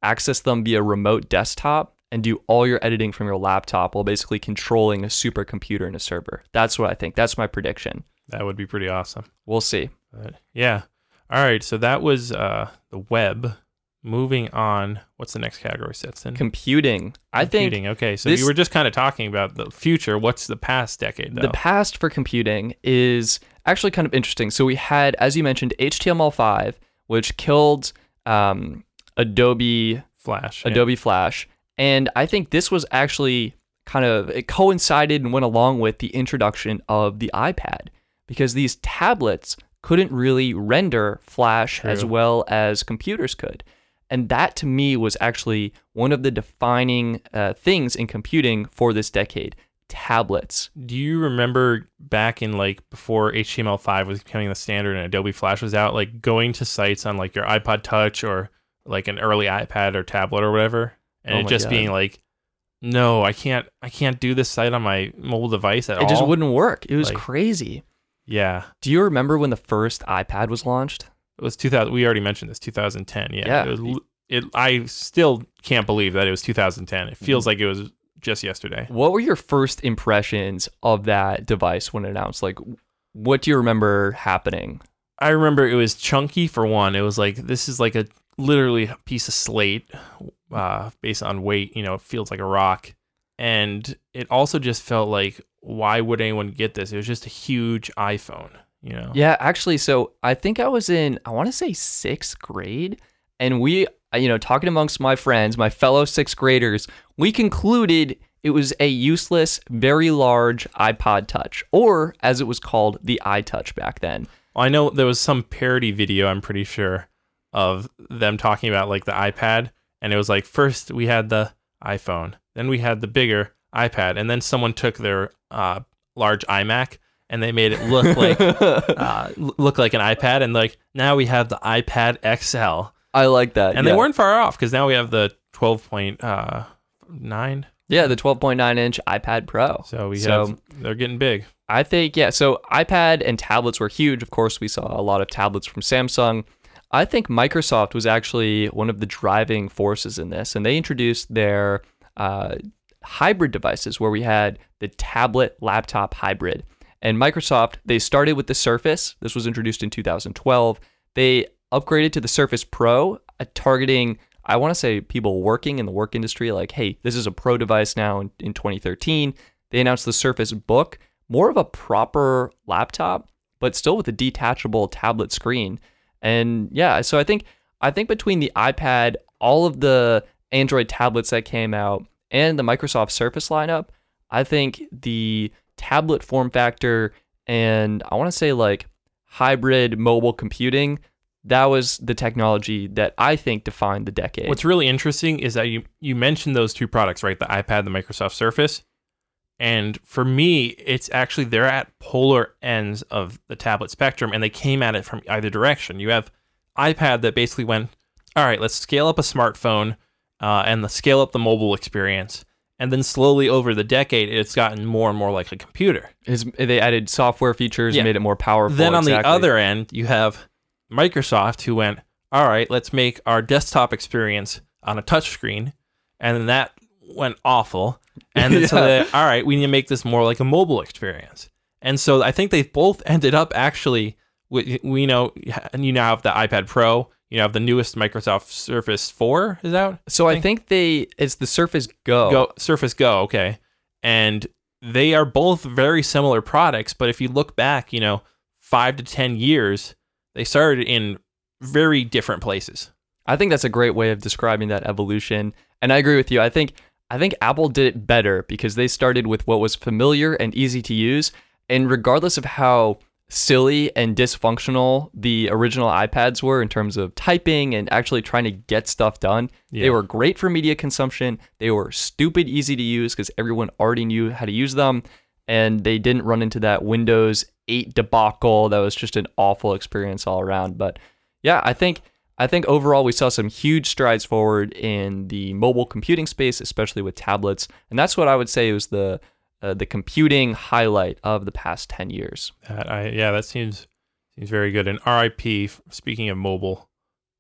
access them via remote desktop and do all your editing from your laptop while basically controlling a supercomputer and a server. That's what I think. That's my prediction. That would be pretty awesome. We'll see. But yeah. All right. So that was uh, the web. Moving on. What's the next category, Stetson? Computing. I think Computing. Okay. So this- you were just kind of talking about the future. What's the past decade, though? the past for computing is actually kind of interesting. So we had, as you mentioned, HTML5, which killed um, Adobe Flash. yeah. Adobe Flash. And I think this was actually kind of it coincided and went along with the introduction of the iPad because these tablets couldn't really render Flash as well as computers could. And that to me was actually one of the defining uh, things in computing for this decade tablets. Do you remember back in like before HTML5 was becoming the standard and Adobe Flash was out, like going to sites on like your iPod Touch or like an early iPad or tablet or whatever, and Oh it just God. being like, no, I can't, I can't do this site on my mobile device at It all. just wouldn't work. It was Like- crazy. Yeah, Do you remember when the first iPad was launched? it was 2000. We already mentioned this, 2010. Yeah, Yeah. It was, it, I still can't believe that it was 2010. It Mm-hmm. feels like it was just yesterday. What were your first impressions of that device when it announced? Like, what do you remember happening? I remember it was chunky for one. It was like this is like a literally a piece of slate, uh, based on weight. You know, it feels like a rock, and it also just felt like why would anyone get this? It was just a huge iPhone. You know. Yeah, actually, so I think I was in, I want to say sixth grade, and we, you know, talking amongst my friends, my fellow sixth graders, we concluded it was a useless, very large iPod Touch, or as it was called, the iTouch back then. I know there was some parody video. I'm pretty sure of them talking about like the iPad, and it was like first we had the iPhone, then we had the bigger iPad, and then someone took their uh, large iMac and they made it look like uh, look like an iPad, and like now we have the iPad XL, I like that. and yeah. they weren't far off because now we have the 12.9. Yeah, the 12.9 inch iPad Pro. So we So- have they're getting big. I think, yeah. So iPad and tablets were huge. Of course, we saw a lot of tablets from Samsung. I think Microsoft was actually one of the driving forces in this, and they introduced their uh, hybrid devices where we had the tablet laptop hybrid. And Microsoft, they started with the Surface. This was introduced in 2012. They upgraded to the Surface Pro, uh, targeting, I want to say, people working in the work industry. Like, hey, this is a pro device now in, in 2013. They announced the Surface Book, more of a proper laptop, but still with a detachable tablet screen. And yeah, so I think I think between the iPad, all of the Android tablets that came out, and the Microsoft Surface lineup, I think the tablet form factor and I want to say like hybrid mobile computing, that was the technology that I think defined the decade. What's really interesting is that you you mentioned those two products, right? The iPad, the Microsoft Surface. And for me, it's actually they're at polar ends of the tablet spectrum and they came at it from either direction. You have iPad that basically went, all right, let's scale up a smartphone uh, and the scale up the mobile experience. And then slowly over the decade, it's gotten more and more like a computer. Is they added software features, Yeah. made it more powerful. Then on exactly. the other end, you have Microsoft who went, all right, let's make our desktop experience on a touchscreen. And then that went awful. And then so they, all right, we need to make this more like a mobile experience. And so I think they've both ended up actually, we, we know, and you now have the iPad Pro, you know, have the newest Microsoft Surface 4 is out. So I think they it's the Surface Go. Go Surface Go, okay. And they are both very similar products, but if you look back, you know, five to ten years, they started in very different places. I think that's a great way of describing that evolution. And I agree with you. I think I think Apple did it better because they started with what was familiar and easy to use. And regardless of how silly and dysfunctional the original iPads were in terms of typing and actually trying to get stuff done, Yeah. they were great for media consumption. They were stupid easy to use because everyone already knew how to use them. And they didn't run into that Windows 8 debacle that was just an awful experience all around. But yeah, I think I think overall we saw some huge strides forward in the mobile computing space, especially with tablets, and that's what I would say was the uh, the computing highlight of the past ten years. That I yeah, that seems seems very good. And RIP. Speaking of mobile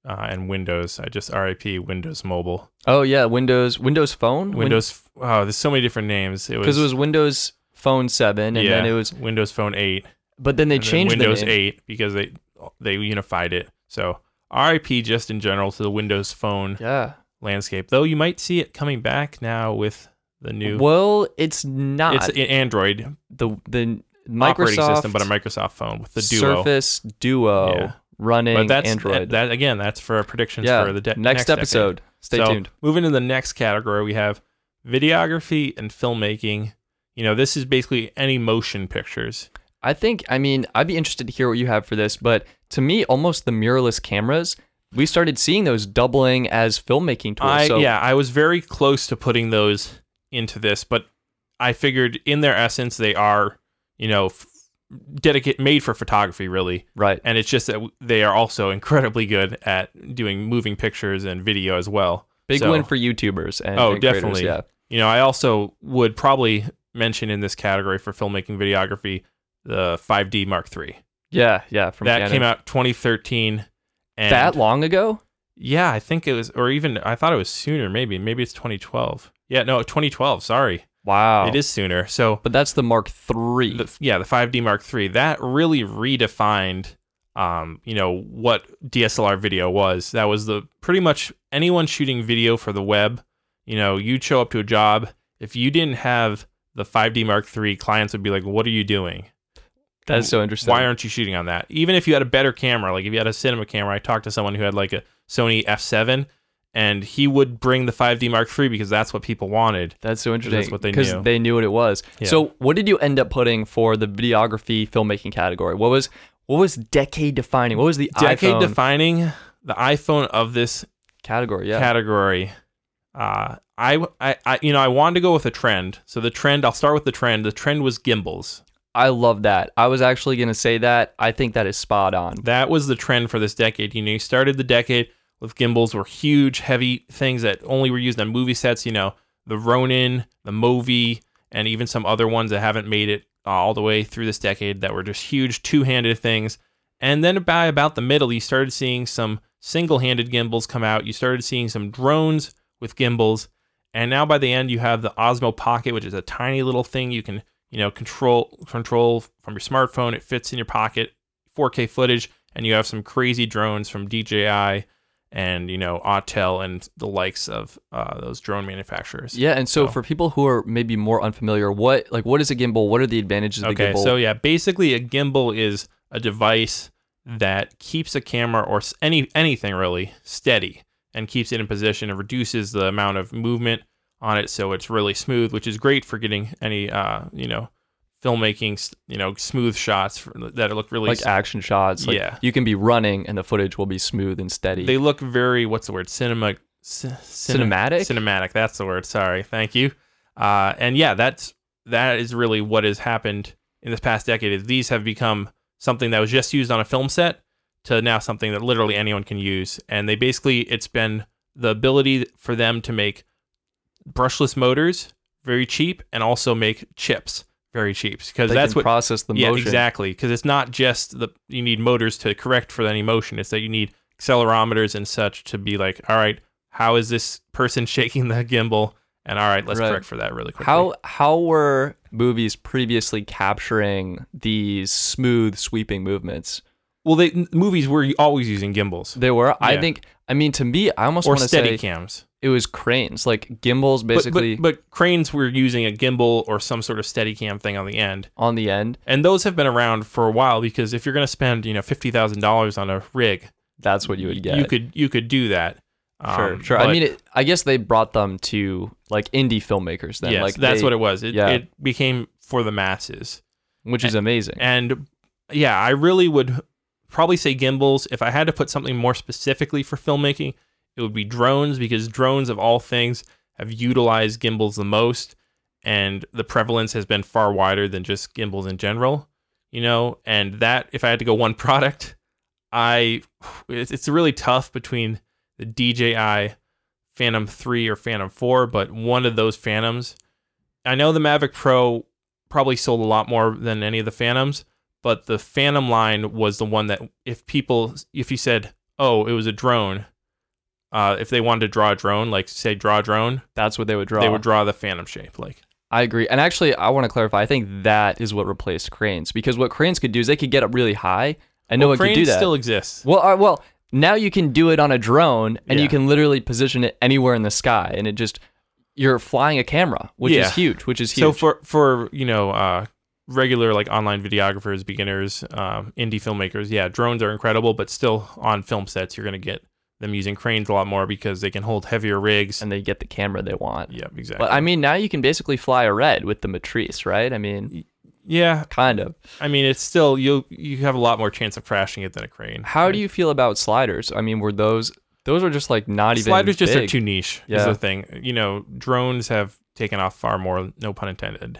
uh, and Windows, I just RIP Windows Mobile. Oh yeah, Windows Windows Phone, Windows. oh, there's so many different names. It was because it was Windows Phone Seven, and yeah, then it was, Windows Phone 8. But then they and then changed Windows the name. 8 because they they unified it. So RIP just in general to the Windows Phone Yeah. landscape. Though you might see it coming back now with the new Well, it's not it's an Android the the operating Microsoft system, but a Microsoft phone with the Duo. Surface Duo Yeah. running but that's Android. That, again, that's for predictions yeah. for the de- next, decade. episode. Stay so, tuned. Moving to the next category, we have videography and filmmaking. You know, this is basically any motion pictures. I think, I mean, I'd be interested to hear what you have for this, but to me, almost the mirrorless cameras, we started seeing those doubling as filmmaking tools. I so yeah, I was very close to putting those into this, but I figured in their essence they are, you know, f- dedicate made for photography really. right. And it's just that they are also incredibly good at doing moving pictures and video as well. Big So- win for YouTubers and, Oh, and creators, definitely. yeah. You know, I also would probably mention in this category for filmmaking videography the 5D Mark III. Yeah, yeah. From that Canon. came out 2013 and that long ago? Yeah, I think it was or even I thought it was sooner maybe. Maybe it's 2012. Yeah, no, 2012, sorry. Wow. It is sooner. So But that's the Mark III. the, yeah, the 5D Mark III that really redefined, um, you know, what DSLR video was. That was the pretty much anyone shooting video for the web. You know, you'd show up to a job if you didn't have the 5D Mark III. Clients would be like, "What are you doing? That's so interesting. Why aren't you shooting on that?" Even if you had a better camera, like if you had a cinema camera, I talked to someone who had like a Sony F7. And he would bring the 5D Mark III because that's what people wanted. That's so interesting. That's what they knew. because they knew what it was. Yeah. So, what did you end up putting for the videography filmmaking category? What was what was decade defining? What was the Decade iPhone defining the iPhone of this category? Yeah. category. Uh, I, I, I, you know, I wanted to go with a trend. So the trend, I'll start with the trend. The trend was gimbals. I love that. I was actually going to say that. I think that is spot on. That was the trend for this decade. You know, you started the decade with gimbals were huge, heavy things that only were used on movie sets. You know, the Ronin, the Movi, and even some other ones that haven't made it all the way through this decade that were just huge two-handed things. And then by about the middle, you started seeing some single-handed gimbals come out. You started seeing some drones with gimbals, and now by the end, you have the Osmo Pocket, which is a tiny little thing you can, you know, control control from your smartphone. It fits in your pocket, 4K footage, and you have some crazy drones from DJI and you know Autel and the likes of uh, those drone manufacturers. Yeah, and so So- for people who are maybe more unfamiliar, what like what is a gimbal? What are the advantages of the Okay, gimbal? so yeah, basically a gimbal is a device that keeps a camera or any anything really steady and keeps it in position and reduces the amount of movement on it so it's really smooth, which is great for getting any uh, you know, filmmaking, you know, smooth shots for, that look really like action shots. Like Yeah. you can be running and the footage will be smooth and steady. they look very what's the word cinema c- cine- Cinematic? cinematic that's the word sorry thank you uh, and yeah that's that is really what has happened in this past decade is these have become something that was just used on a film set to now something that literally anyone can use and they basically it's been the ability for them to make brushless motors very cheap and also make chips very cheap because They that's what process the yeah, motion. exactly. Because it's not just the you need motors to correct for any motion. It's that you need accelerometers and such to be like, all right, how is this person shaking the gimbal? And all right, let's Right. correct for that really quickly. How how were movies previously capturing these smooth sweeping movements? well, they movies were always using gimbals They were. I think. I mean, to me, I almost want to steady say cams. It was cranes, like gimbals, basically but, but cranes were using a gimbal or some sort of steady cam thing on the end. on the end. And those have been around for a while because if you're going to spend, you know, fifty thousand dollars on a rig, That's what you would get. you could you could do that. Sure, Um, sure. I but- mean, it, I guess they brought them to like indie filmmakers then. yes, like that's they- what it was. It, yeah. it became for the masses. which is amazing. And yeah, I really would probably say gimbals. If I had to put something more specifically for filmmaking, it would be drones because drones, of all things, have utilized gimbals the most. And the prevalence has been far wider than just gimbals in general, you know. And that, if I had to go one product, I it's, really tough between the DJI Phantom 3 or Phantom 4, but one of those Phantoms, I know the Mavic Pro probably sold a lot more than any of the Phantoms, but the Phantom line was the one that if people if you said, "Oh, it was a drone," uh, if they wanted to draw a drone, like say draw a drone, that's what they would draw. they would draw the Phantom shape. Like I agree. And actually, I want to clarify. I think that is what replaced cranes because what cranes could do is they could get up really high, and no one could do that. still exists. well, uh, well, now you can do it on a drone, and you can literally position it anywhere in the sky, and it just you're flying a camera, which Yeah. is huge. Which is huge. So for for you know uh, regular like online videographers, beginners, um, indie filmmakers, yeah, drones are incredible, but still on film sets, you're gonna get them using cranes a lot more because they can hold heavier rigs. and they get the camera they want. yeah, exactly. But I mean, now you can basically fly a red with the Matrice, right? I mean, Yeah, kind of. I mean, it's still you. You have a lot more chance of crashing it than a crane. How do you feel about sliders? I mean, were those those are just like not even Sliders just are too niche. Is Yeah. the thing. You know, drones have taken off far more. No pun intended.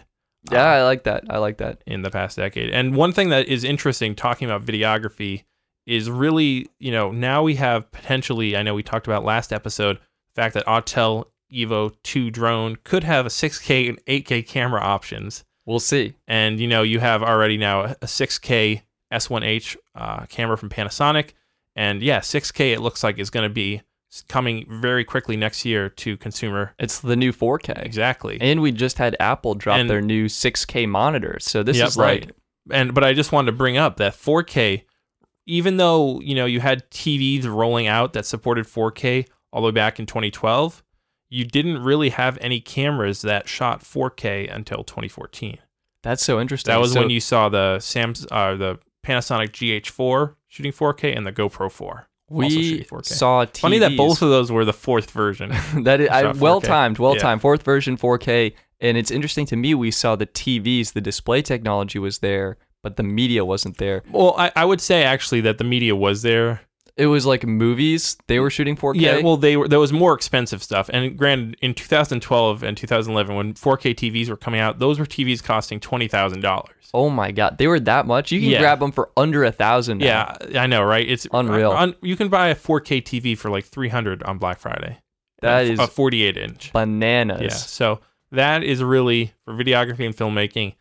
Yeah, uh, I like that. I like that. in the past decade. And one thing that is interesting talking about videography is really, you know, now we have potentially, I know we talked about last episode, the fact that Autel Evo 2 drone could have a 6K and 8K camera options. We'll see. And, you know, you have already now a 6K S1H uh, camera from Panasonic. And yeah, 6K it looks like is going to be coming very quickly next year to consumer. It's the new 4K. Exactly. And we just had Apple drop And- their new 6K monitors. So this Yep, is like and but I just wanted to bring up that 4K, even though you know you had TVs rolling out that supported 4K all the way back in 2012, you didn't really have any cameras that shot 4K until 2014. that's so interesting. That was So- when you saw the Sam's uh, the Panasonic GH4 shooting 4K and the GoPro 4 also we shooting 4K. saw TVs. Funny that both of those were the fourth version. that is, I, shot 4K. well timed, well Yeah. timed. Fourth version 4K, and it's interesting to me. We saw the TVs, the display technology was there, but the media wasn't there. well, I, I would say actually that the media was there. It was like movies. They were shooting 4K. Yeah, well, they were there was more expensive stuff, and granted, in 2012 and 2011, when 4K TVs were coming out, those were TVs costing twenty thousand dollars. oh my god, they were that much. You can Yeah. grab them for under a thousand. now. Yeah, I know, right? It's Unreal. on- you can buy a 4K TV for like 300 on Black Friday. That a, is a 48 inch. bananas. Yeah, so that is really for videography and filmmaking.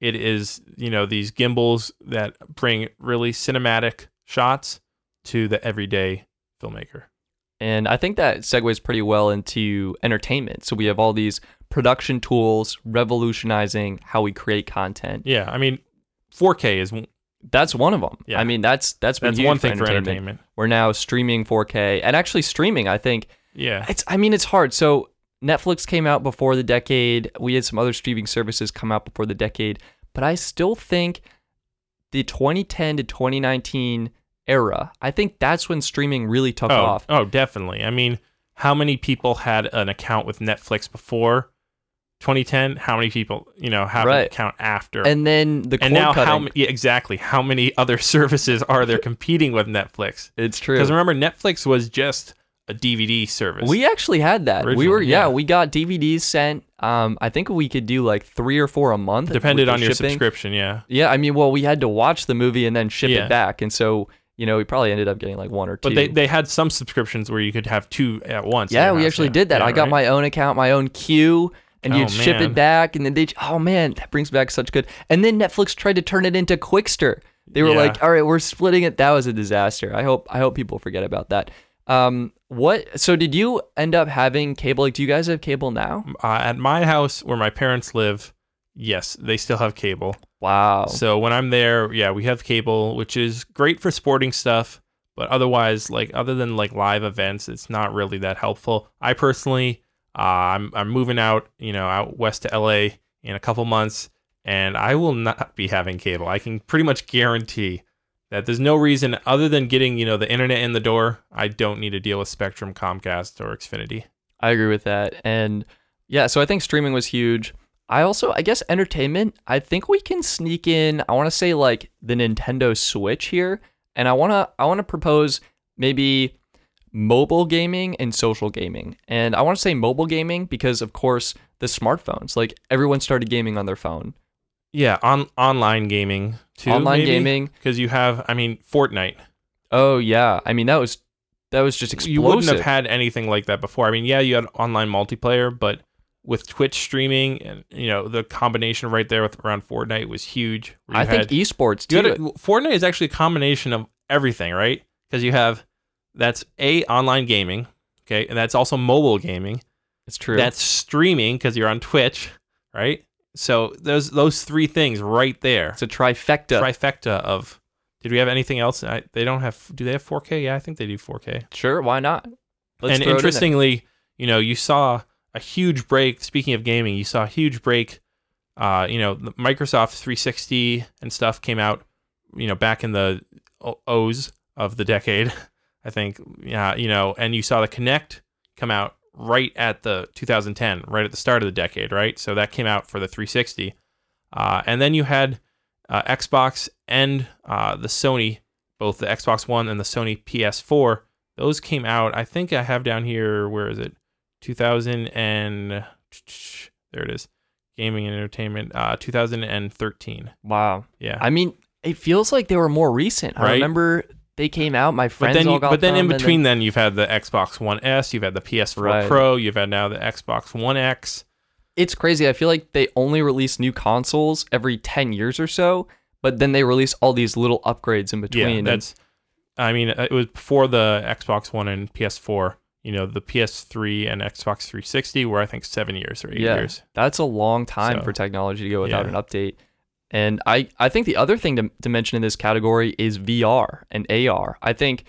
It is you know these gimbals that bring really cinematic shots to the everyday filmmaker. And I think that segues pretty well into entertainment. So we have all these production tools revolutionizing how we create content. Yeah, I mean, 4K is That's one of them. Yeah. I mean, that's that's been that's huge one thing for entertainment. entertainment. We're now streaming 4K and actually streaming. I think Yeah, it's. I mean, it's hard. So Netflix came out before the decade. We had some other streaming services come out before the decade, but I still think the 2010 to 2019 era. I think that's when streaming really took oh, off. Oh, definitely. I mean, how many people had an account with Netflix before 2010? How many people, you know, have an account after? And then the And now, cutting. how yeah, exactly? How many other services are there competing with Netflix? it's true. Because remember, Netflix was just a DVD service. We actually had that. we were yeah, yeah. we got DVDs sent. Um, I think we could do like three or four a month. depended on your shipping. subscription. Yeah, Yeah, I mean, well, we had to watch the movie and then ship Yeah. it back, and so you know we probably ended up getting like one or two. but they they had some subscriptions where you could have two at once. yeah, we house, actually yeah. did that. I got right? my own account, my own queue, and Oh, you'd ship it back, and then they oh man, that brings back such good. And then Netflix tried to turn it into Qwikster. They were like, all right, we're splitting it. That was a disaster. I hope I hope people forget about that. Um, what? So did you end up having cable? Like, do you guys have cable now? uh, at my house where my parents live. Yes, they still have cable. Wow. So when I'm there, yeah, we have cable, which is great for sporting stuff, but otherwise, like other than like live events, it's not really that helpful. I personally, uh, I'm I'm moving out, you know, out west to LA in a couple months, and I will not be having cable. I can pretty much guarantee that there's no reason other than getting you know the internet in the door. I don't need to deal with Spectrum, Comcast, or Xfinity. I agree with that. And yeah, so I think streaming was huge. I also, I guess, entertainment. I think we can sneak in. I want to say like the Nintendo Switch here, and I want to, I want to propose maybe mobile gaming and social gaming. And I want to say mobile gaming because, of course, the smartphones. Like everyone started gaming on their phone. Yeah, on online gaming too. Online gaming. because you have, I mean, Fortnite. Oh yeah, I mean that was that was just explosive. you wouldn't have had anything like that before. I mean, yeah, you had online multiplayer, but with Twitch streaming and you know the combination right there with around Fortnite was huge. I think esports too. a- Fortnite is actually a combination of everything, right? Because you have that's a online gaming, okay, and that's also mobile gaming. it's true. That's streaming because you're on Twitch, right? So those those three things right there, it's a trifecta. trifecta of. Did we have anything else? I, they don't have. Do they have 4K? Yeah, I think they do 4K sure, why not? Let's and it in interestingly, you know, you saw a huge break. Speaking of gaming, you saw a huge break. Uh, you know, Microsoft 360 and stuff came out. You know, back in the O's of the decade, I think. Yeah, you know, and you saw the Kinect come out right at the 2010, right at the start of the decade, right? So that came out for the 360. Uh, and then you had uh, Xbox and uh, the Sony, both the Xbox One and the Sony PS4. Those came out. I think I have down here. Where is it? 2000 and there it is. Gaming and entertainment. Uh, 2013. Wow. Yeah. I mean, it feels like they were more recent. I remember they came out. My but friends then, all you, got but then in them, and between, then you've had the Xbox One S, you've had the PS4 Right. Pro, you've had now the Xbox One X. it's crazy. I feel like they only release new consoles every 10 years or so, but then they release all these little upgrades in between. Yeah, that's. I mean, it was before the Xbox One and PS4. You know, the PS3 and Xbox 360 were I think seven years or eight yeah, years. that's a long time So, for technology to go without yeah. an update. And I, I think the other thing to, to mention in this category is VR and AR. I think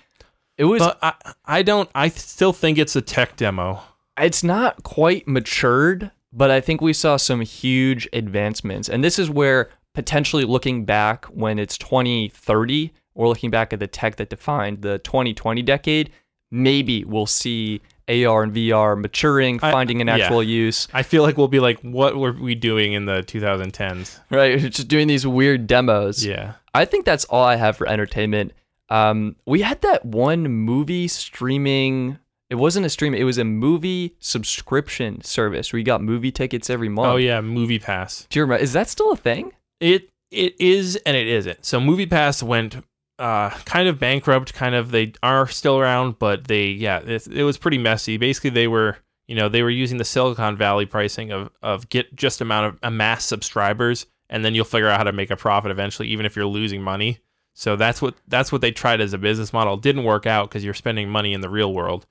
it was But I, I don't. I still think it's a tech demo. it's not quite matured, but I think we saw some huge advancements. And this is where potentially looking back when it's 2030, or looking back at the tech that defined the 2020 decade, maybe we'll see AR and VR maturing, I- finding an yeah. actual use. I feel like we'll be like, what were we doing in the 2010s? Right? Just doing these weird demos. Yeah. I think that's all I have for entertainment. Um, we had that one movie streaming. It wasn't a stream. It was a movie subscription service where you got movie tickets every month. Oh yeah, Movie Pass. Do you remember? Is that still a thing? It it is and it isn't. So Movie Pass went uh, kind of bankrupt. Kind of they are still around, but they yeah, it, it was pretty messy. Basically, they were you know they were using the Silicon Valley pricing of of get just amount of amass subscribers, and then you'll figure out how to make a profit eventually, even if you're losing money. So that's what that's what they tried as a business model. It didn't work out because you're spending money in the real world.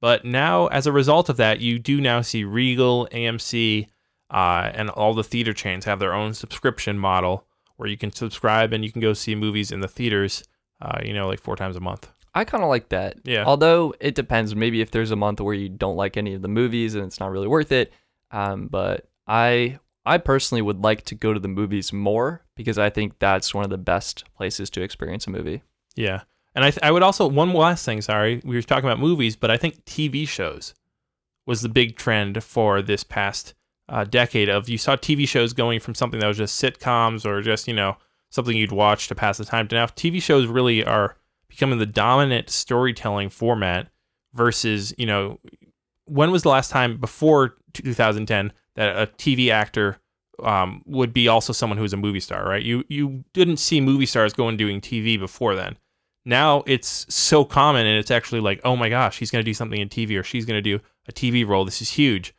But now, as a result of that, you do now see Regal, AMC, uh, and all the theater chains have their own subscription model where you can subscribe and you can go see movies in the theaters, uh, you know, like four times a month. I kind of like that. Yeah. Although it depends. Maybe if there's a month where you don't like any of the movies and it's not really worth it. Um, but I I personally would like to go to the movies more because I think that's one of the best places to experience a movie. Yeah. And I, th- I would also, one last thing, sorry, we were talking about movies, but I think TV shows was the big trend for this past uh, decade of you saw TV shows going from something that was just sitcoms or just, you know, something you'd watch to pass the time to now TV shows really are becoming the dominant storytelling format versus, you know, when was the last time before 2010 that a TV actor um, would be also someone who's a movie star, right? You you didn't see movie stars going doing TV before then. Now it's so common, and it's actually like, oh my gosh, he's going to do something in TV, or she's going to do a TV role. This is huge.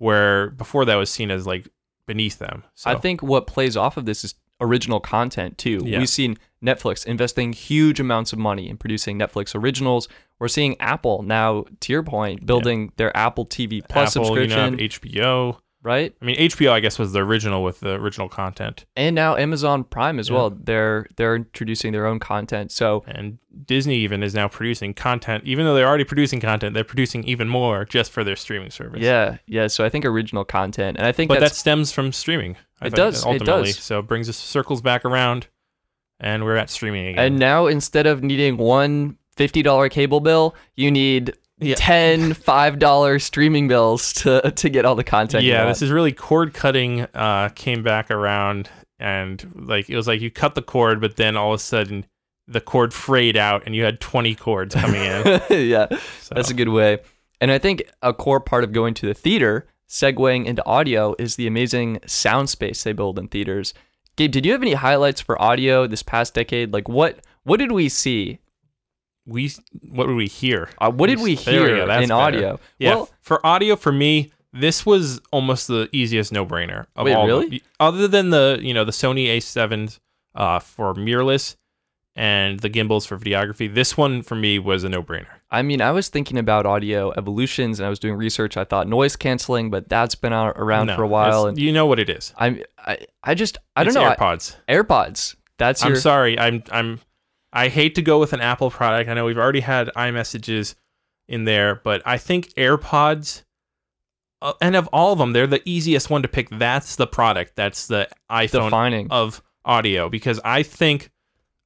Where before that was seen as like beneath them. So I think what plays off of this is original content too. Yeah. We've seen Netflix investing huge amounts of money in producing Netflix originals. We're seeing Apple now, to your point, building their Apple TV Plus Apple, you know, subscription, HBO. Right? I mean, HBO, I guess, was the original with the original content, And now Amazon Prime as Yeah. well. They're they're introducing their own content. So and Disney even is now producing content. Even though they're already producing content, they're producing even more just for their streaming service. yeah, yeah. So I think original content, and I think but that stems from streaming. I It does, it ultimately. does. So it brings us circles back around, and we're at streaming again. and now instead of needing one fifty dollar cable bill, you need Yeah. ten five dollar streaming bills to to get all the content. yeah, this is really cord cutting. Uh, came back around, and like it was like you cut the cord, but then all of a sudden the cord frayed out, and you had twenty cords coming in. yeah, So, that's a good way. And I think a core part of going to the theater, segueing into audio, is the amazing sound space they build in theaters. Gabe, did you have any highlights for audio this past decade? Like what what did we see? We what would we hear? Uh, what did we we hear go, that's in better. audio? Yeah, Well, for audio, for me, this was almost the easiest no-brainer of Wait, all. really? Other than the you know the Sony A7s uh, for mirrorless and the gimbals for videography, this one for me was a no-brainer. I mean, I was thinking about audio evolutions and I was doing research. I thought noise canceling, but that's been around No, for a while. And you know what it is. I'm, I, I just, I don't It's know. I- AirPods. AirPods. That's I'm sorry. I'm I'm I hate to go with an Apple product. I know we've already had iMessages in there, but I think AirPods uh, and of all of them, they're the easiest one to pick. That's the product. That's the iPhone defining. of audio because I think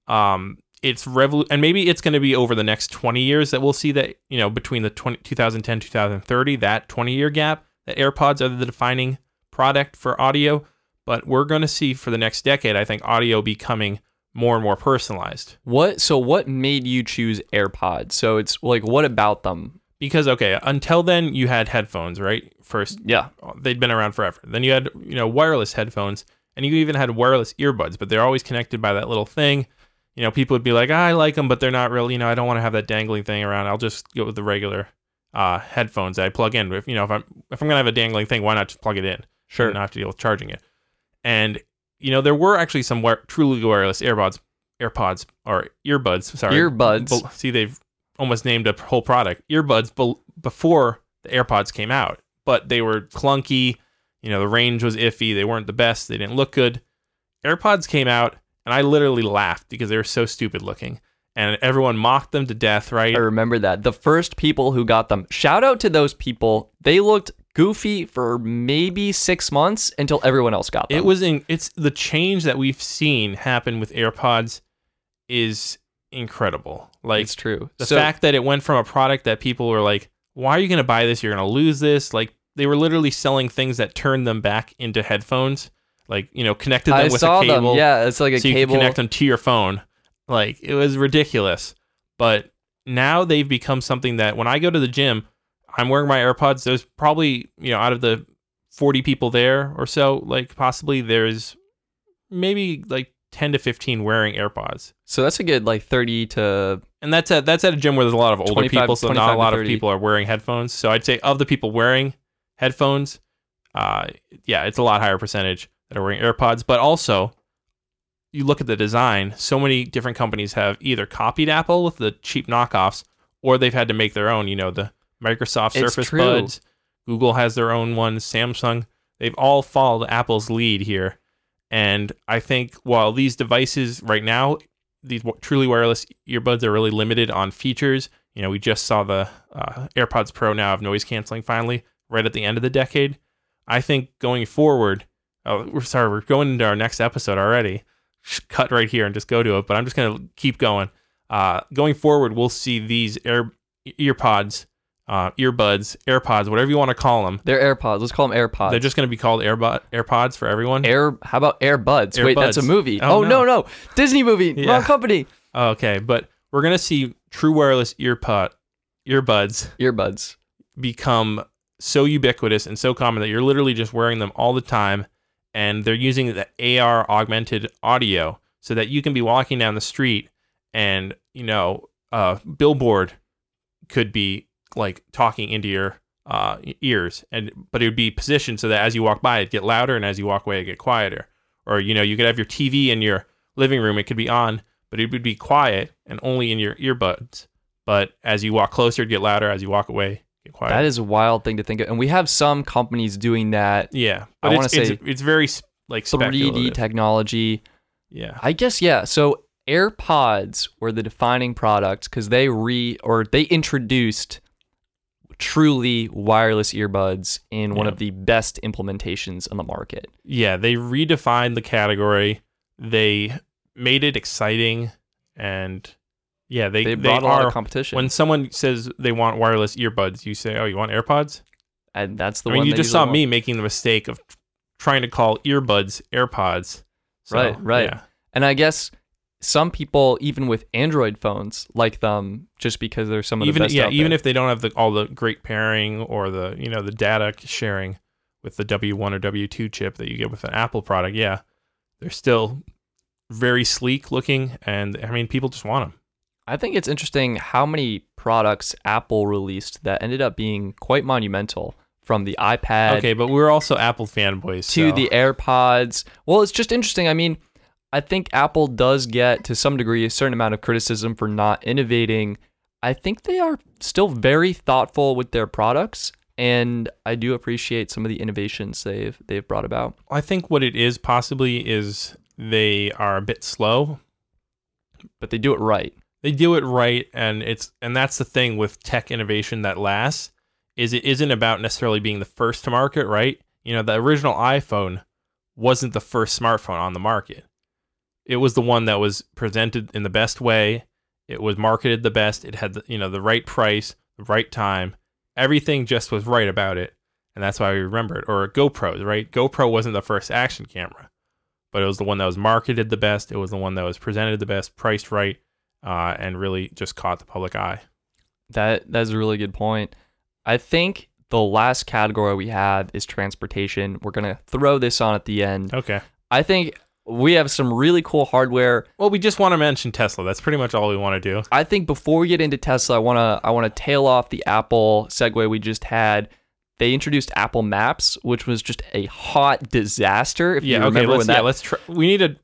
um it's revol and maybe it's going to be over the next 20 years that we'll see that you know between the 20, 2010 2030 that 20 year gap that AirPods are the defining product for audio But we're going to see for the next decade, I think, audio becoming more and more personalized. What so what made you choose AirPods? So it's like what about them? Because okay, until then you had headphones, right? First, Yeah. they'd been around forever. Then you had, you know, wireless headphones and you even had wireless earbuds, but they're always connected by that little thing. You know, people would be like, "Ah, I like them, but they're not really, you know, I don't want to have that dangling thing around. I'll just go with the regular uh, headphones that I plug in. If, you know, if I'm, if I'm going to have a dangling thing, why not just plug it in? Sure. And not have to deal with charging it. And, you know, there were actually some wire, truly wireless AirPods, AirPods or earbuds. Sorry. Earbuds. Bel- See, they've almost named a whole product earbuds bel before the AirPods came out, but they were clunky. You know, the range was iffy. They weren't the best. They didn't look good. AirPods came out, and I literally laughed because they were so stupid looking, and everyone mocked them to death. Right? I remember that. The first people who got them. Shout out to those people. They looked goofy for maybe 6 months until everyone else got them. It was in. It's the change that we've seen happen with AirPods is incredible. Like it's true. the So- fact that it went from a product that people were like, "Why are you going to buy this? You're going to lose this." Like they were literally selling things that turned them back into headphones. Like you know, connected them I with a cable. them. Yeah, it's like a so you cable. can connect them to your phone. Like it was ridiculous. But now they've become something that when I go to the gym, I'm wearing my AirPods. There's probably, you know, out of the 40 people there or so, like possibly there's maybe like 10 to 15 wearing AirPods. So that's a good like 30 to And that's at that's at a gym where there's a lot of older people, so not a lot of people are wearing headphones. So I'd say of the people wearing headphones, uh, yeah, it's a lot higher percentage that are wearing AirPods. But also, you look at the design. So many different companies have either copied Apple with the cheap knockoffs, or they've had to make their own. You know, the Microsoft It's Surface true. Buds, Google has their own ones, Samsung. They've all followed Apple's lead here. And I think while these devices right now, these truly wireless earbuds are really limited on features. You know, we just saw the uh, AirPods Pro now have noise canceling finally, right at the end of the decade. I think going forward, oh, we're sorry, we're going into our next episode already. Cut right here and just go to it, but I'm just gonna keep going. Uh, going forward, we'll see these air earpods, uh, earbuds, AirPods, whatever you want to call them. they're AirPods. Let's call them AirPods. They're just gonna be called AirBud AirPods for everyone. Air. How about Airbuds? Wait, that's a movie. Oh, Oh, no. no. no, Disney movie. Yeah. Wrong company. Oh, okay, but we're gonna see true wireless earpod earbuds Earbuds. become so ubiquitous and so common that you're literally just wearing them all the time and they're using the AR augmented audio so that you can be walking down the street and you know a billboard could be like talking into your uh, ears and but it would be positioned so that as you walk by it get louder and as you walk away it get quieter. Or you know you could have your TV in your living room it could be on but it would be quiet and only in your earbuds. But as you walk closer it get louder. As you walk away get quieter. That is a wild thing to think of. And we have some companies doing that. Yeah, I it's, it's, say it's very like 3D technology. yeah, I guess yeah. So AirPods were the defining product because they re or they introduced truly wireless earbuds in one Yeah. of the best implementations on the market. yeah. They redefined the category. They made it exciting, and yeah, they They they, brought a lot are. of competition, when someone says they want wireless earbuds, you say, "Oh, you want AirPods?" and that's the one I mean, you just saw me making the mistake of trying to call earbuds AirPods. So, Right, right. yeah. and I guess some people, even with Android phones, like them just because they're some of the Even best. yeah, even if they don't have the all the great pairing or the you know the data sharing with the W1 or W2 chip that you get with an Apple product, yeah, they're still very sleek looking, and I mean people just want them. I think it's interesting how many products Apple released that ended up being quite monumental from the iPad Okay, but we're also Apple fanboys. to so- the AirPods. Well, it's just interesting. I mean, I think Apple does get to some degree a certain amount of criticism for not innovating. I think they are still very thoughtful with their products, and I do appreciate some of the innovations they've they've brought about. I think what it is possibly is they are a bit slow. But they do it right. They do it right, and it's and that's the thing with tech innovation that lasts is it isn't about necessarily being the first to market, right? You know, the original iPhone wasn't the first smartphone on the market. It was the one that was presented in the best way. It was marketed the best. It had the, you know the right price, the right time. Everything just was right about it. and that's why we remember it. Or GoPro, right? GoPro wasn't the first action camera, but it was the one that was marketed the best. It was the one that was presented the best, priced right, uh, and really just caught the public eye. That that's a really good point. I think the last category we have is transportation. We're gonna throw this on at the end. Okay. I think we have some really cool hardware. Well, we just want to mention Tesla. That's pretty much all we want to do. I think before we get into Tesla, I wanna I wanna tail off the Apple segue we just had. They introduced Apple Maps, which was just a hot disaster. If Yeah. you Okay. remember Let's when that yeah. Let's. We need to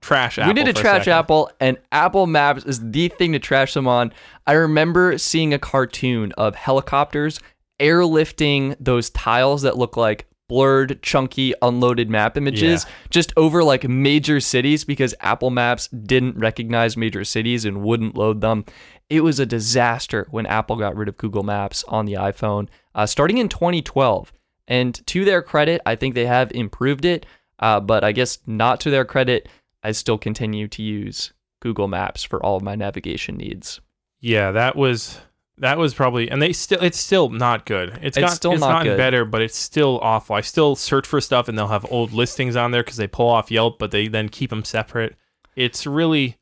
trash. Apple we need to trash. Apple, and Apple Maps is the thing to trash them on. I remember seeing a cartoon of helicopters airlifting those tiles that look like blurred, chunky, unloaded map images just over like major cities because Apple Maps didn't recognize major cities and wouldn't load them. It was a disaster when Apple got rid of Google Maps on the iPhone uh, starting in 2012. And to their credit, I think they have improved it. Uh, but I guess not to their credit, I still continue to use Google Maps for all of my navigation needs. Yeah, that was that was probably, and they still it's still not good. It's, It's got, still it's not gotten good. better, but it's still awful. I still search for stuff, and they'll have old listings on there because they pull off Yelp, but they then keep them separate. It's really,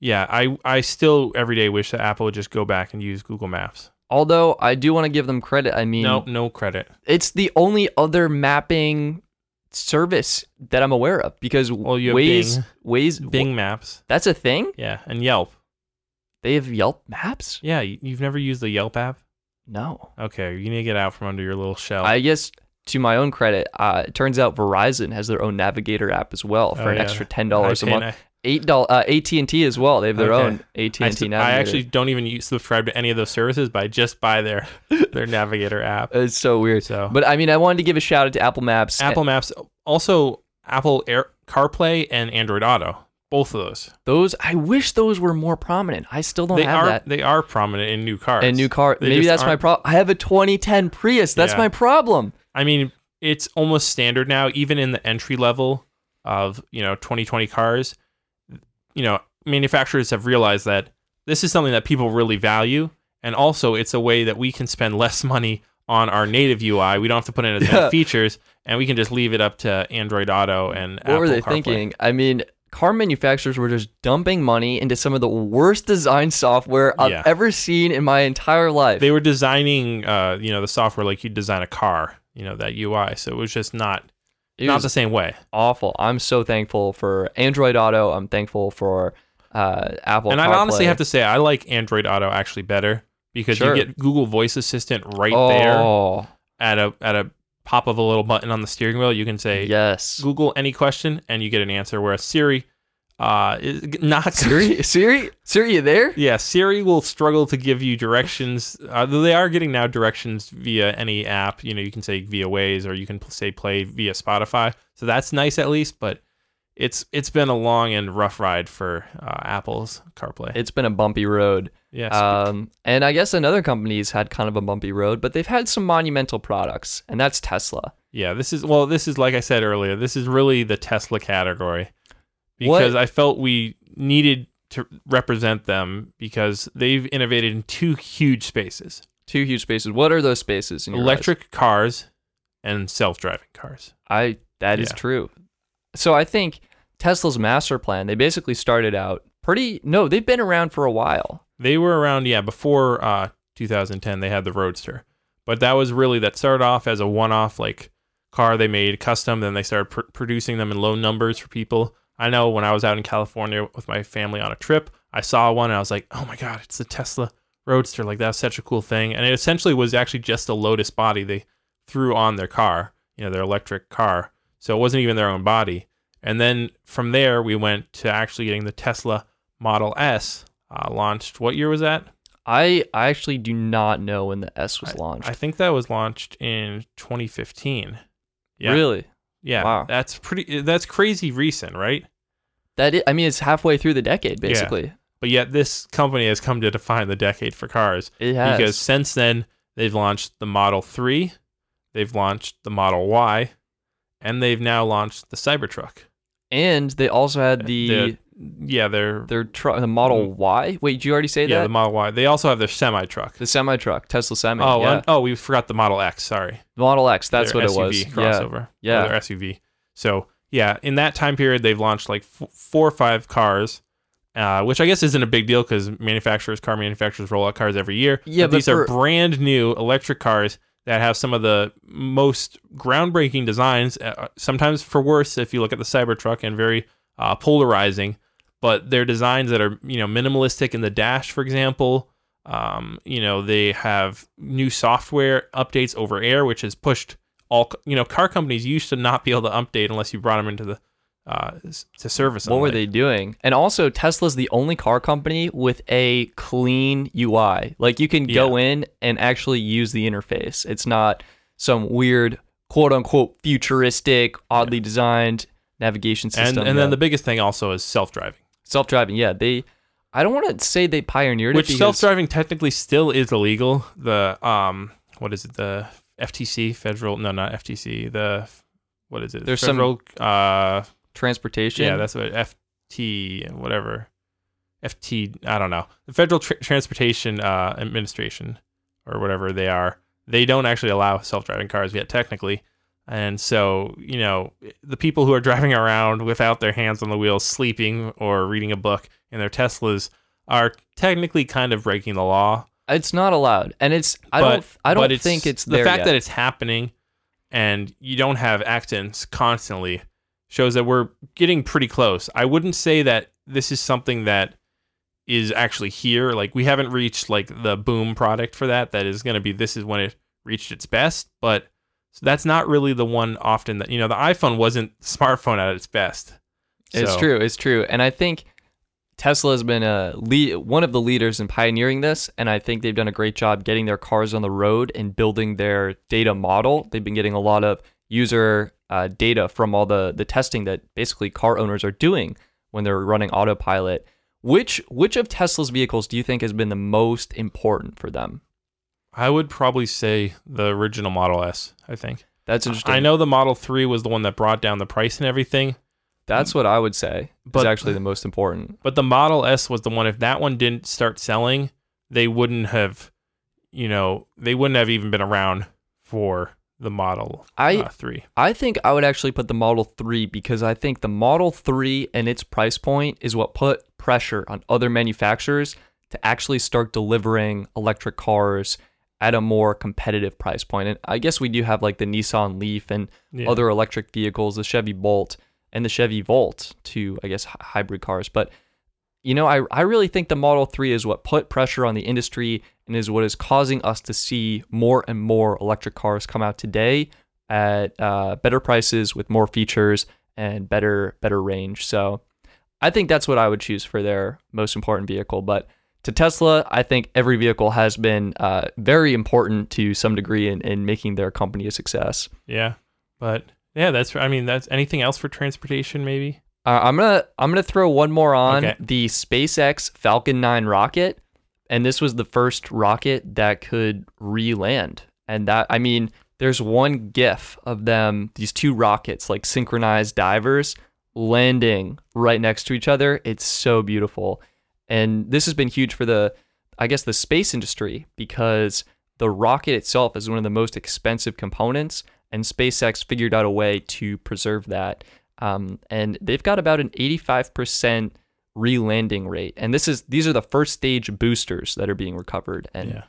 yeah. I I still every day wish that Apple would just go back and use Google Maps. Although I do want to give them credit. I mean, No, no credit. it's the only other mapping service that I'm aware of because Well, Waze, Bing. Waze, Bing Maps, that's a thing. yeah, and Yelp. They have Yelp Maps. Yeah, you- you've never used the Yelp app? No, Okay, you need to get out from under your little shell. I guess to my own credit, uh, it turns out Verizon has their own Navigator app as well for Oh, an yeah. extra ten dollars a I pay- month. Eight dollars. Uh, AT and T as well. They have their Okay. own AT I, and s- T I Navigator. actually don't even use, subscribe to any of those services, but I just buy their their Navigator app. it's so weird. So, But I mean, I wanted to give a shout out to Apple Maps. Apple Maps, also Apple Air CarPlay and Android Auto, both of those. Those I wish those were more prominent. I still don't They have are that. they are prominent in new cars. And new car. They Maybe that's my aren't- problem. I have a 2010 Prius. That's Yeah. my problem. I mean, it's almost standard now, even in the entry level of you know 2020 cars. You know, manufacturers have realized that this is something that people really value, and also it's a way that we can spend less money on our native UI. We don't have to put in as Yeah. many features, and we can just leave it up to Android Auto and What Apple were they CarPlay. thinking? I mean, car manufacturers were just dumping money into some of the worst design software I've Yeah. ever seen in my entire life. They were designing, uh, you know, the software like you design a car. You know that UI, so it was just not it not the same way. awful. I'm so thankful for Android Auto. I'm thankful for uh, Apple. and I honestly have to say, I like Android Auto actually better because Sure. you get Google Voice Assistant right there oh, at a at a pop of a little button on the steering wheel. You can say yes. Google any question and you get an answer. Whereas Siri, uh, is not Siri, Siri, Siri, you there? Yeah, Siri will struggle to give you directions. Uh, though they are getting now directions via any app. You know, you can say via Waze or you can say play via Spotify. So that's nice at least. But it's it's been a long and rough ride for uh, Apple's CarPlay. It's been a bumpy road. Yes. Um, and I guess another company's had kind of a bumpy road, but they've had some monumental products, and that's Tesla. yeah. This is well. This is like I said earlier. This is really the Tesla category because I felt we needed to represent them because they've innovated in two huge spaces: Two huge spaces. What are those spaces? In your eyes? electric cars and self-driving cars. I that is Yeah. true. So I think Tesla's master plan. They basically started out pretty. No, they've been around for a while. They were around, yeah, before uh, 2010. They had the Roadster, but that was really that started off as a one-off like car they made custom. Then they started pr- producing them in low numbers for people. I know when I was out in California with my family on a trip, I saw one and I was like, oh my god, it's the Tesla Roadster! Like that's such a cool thing. And it essentially was actually just a Lotus body they threw on their car, you know, their electric car. So it wasn't even their own body. And then from there, we went to actually getting the Tesla Model S uh, launched. What year was that? I I actually do not know when the S was I- launched. I think that was launched in 2015. Yeah. Really? Yeah. Wow. That's pretty. That's crazy recent, right? That is, I mean, it's halfway through the decade, basically. But yet this company has come to define the decade for cars It has. because since then they've launched the Model 3, they've launched the Model Y, and they've now launched the Cybertruck. and they also had the, yeah, they're Their truck, the Model Y. Wait, did you already say Mm. yeah that? the Model Y. They also have their semi truck. The semi truck, Tesla semi. Oh, yeah. and- oh, we forgot the Model X. Sorry, The Model X. That's Their what it was. Yeah. crossover. Yeah. or their SUV. So yeah, in that time period, they've launched like f- four or five cars, uh, which I guess isn't a big deal because manufacturers, car manufacturers, roll out cars every year. Yeah, but these are brand new electric cars that have some of the most groundbreaking designs. Uh, sometimes for worse, if you look at the Cybertruck, and very uh, polarizing. But they're designs that are you know minimalistic in the dash, for example. Um, you know they have new software updates over air, which has pushed all you know car companies used to not be able to update unless you brought them into the uh, to service. What were they doing? And also, Tesla's the only car company with a clean UI. Like you can go in and actually use the interface. It's not some weird, quote unquote, futuristic, oddly designed navigation system. and Yeah. then the biggest thing also is self driving, self driving. Yeah, they. I don't want to say they pioneered which it. because- self driving technically still is illegal. The um what is it the FTC federal no not FTC the what is it There's some- federal uh transportation. yeah that's what FT whatever FT I don't know the Federal Tra- Transportation uh, Administration or whatever they are they don't actually allow self-driving cars yet technically and so you know the people who are driving around without their hands on the wheel sleeping or reading a book in their Teslas are technically kind of breaking the law it's not allowed, and it's. I but, don't. I don't but think it's the fact yet. that it's happening and you don't have accidents constantly shows that we're getting pretty close. I wouldn't say that this is something that is actually here. Like we haven't reached like the boom product for that. That is going to be this is when it reached its best, but that's not really the one often that you know the iPhone wasn't smartphone at its best. It's So- true. It's true. And I think Tesla has been a lead, one of the leaders in pioneering this, and I think they've done a great job getting their cars on the road and building their data model. They've been getting a lot of user uh, data from all the the testing that basically car owners are doing when they're running autopilot. Which which of Tesla's vehicles do you think has been the most important for them? I would probably say the original Model S. I think. That's interesting. I know the Model 3 was the one that brought down the price and everything. That's what I would say But- is actually the most important. But the Model S was the one. If that one didn't start selling, they wouldn't have, you know, they wouldn't have even been around for the Model I uh, Three. I think I would actually put the Model 3 because I think the Model 3 and its price point is what put pressure on other manufacturers to actually start delivering electric cars at a more competitive price point. And I guess we do have like the Nissan Leaf and Yeah. other electric vehicles, the Chevy Bolt and the Chevy Volt, to I guess hy- hybrid cars. But you know, I, I really think the Model 3 is what put pressure on the industry and is what is causing us to see more and more electric cars come out today at uh, better prices with more features and better better range. So I think that's what I would choose for their most important vehicle. But to Tesla, I think every vehicle has been uh, very important to some degree in, in making their company a success. Yeah, but yeah, that's. I mean, that's anything else for transportation, maybe. Uh, I'm gonna I'm gonna throw one more on Okay. the SpaceX Falcon 9 rocket, and this was the first rocket that could re-land. And that I mean, there's one GIF of them, these two rockets, like synchronized divers, landing right next to each other. It's so beautiful, and this has been huge for the, I guess, the space industry because the rocket itself is one of the most expensive components, and SpaceX figured out a way to preserve that. Um, and they've got about an 85% re-landing rate. And this is these are the first stage boosters that are being recovered, and Yeah.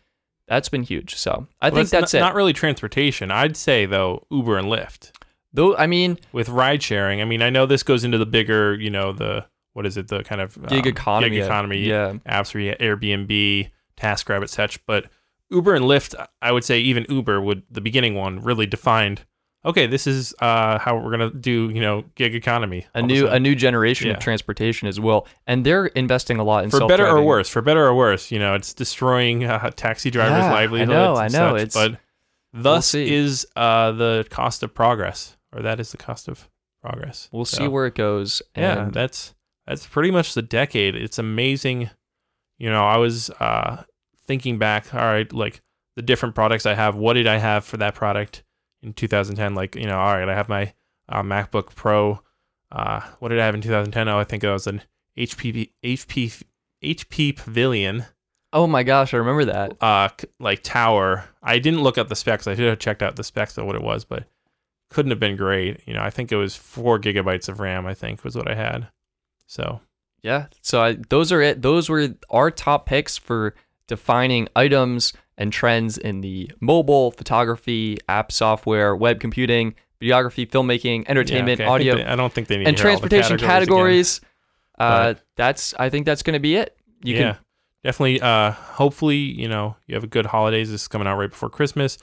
that's been huge. So I Well, think that's not, it. Not really transportation. I'd say though Uber and Lyft Though I mean, with ride sharing. I mean, I know this goes into the bigger, you know, the what is it, the kind of gig um, economy, gig economy yeah, apps for Airbnb, TaskRabbit, such. But Uber and Lyft, I would say even Uber would the beginning one really defined. Okay, this is uh, how we're gonna do, you know, gig economy. a new a sudden. new generation Yeah. of transportation as well, and they're investing a lot in for better or worse, for better or worse, you know, it's destroying uh, taxi drivers' Yeah, I livelihoods. know, and I know, such, it's- but thus see. is uh, the cost of progress, or that is the cost of progress. We'll So, see where it goes. Yeah, that's that's pretty much the decade. It's amazing. You know, I was uh, thinking back. All right, like the different products I have. What did I have for that product in 2010? Like, you know, all right, I have my uh, MacBook Pro. Uh, what did I have in 2010? Oh, I think it was an HP HP HP Pavilion Oh my gosh, I remember that. uh like tower. I didn't look up the specs. I should have checked out the specs of what it was, but couldn't have been great. You know, I think it was four gigabytes of RAM. I think was what I had. So Yeah. So I, those are it. Those were our top picks for defining items and trends in the mobile, photography, app software, web computing, videography, filmmaking, yeah, entertainment, okay, I audio, they- I, don't think they need and to hear all the transportation categories. categories. Uh, that's I think that's going to be it. You yeah, can definitely. Uh, hopefully, you know, you have a good holidays. This is coming out right before Christmas.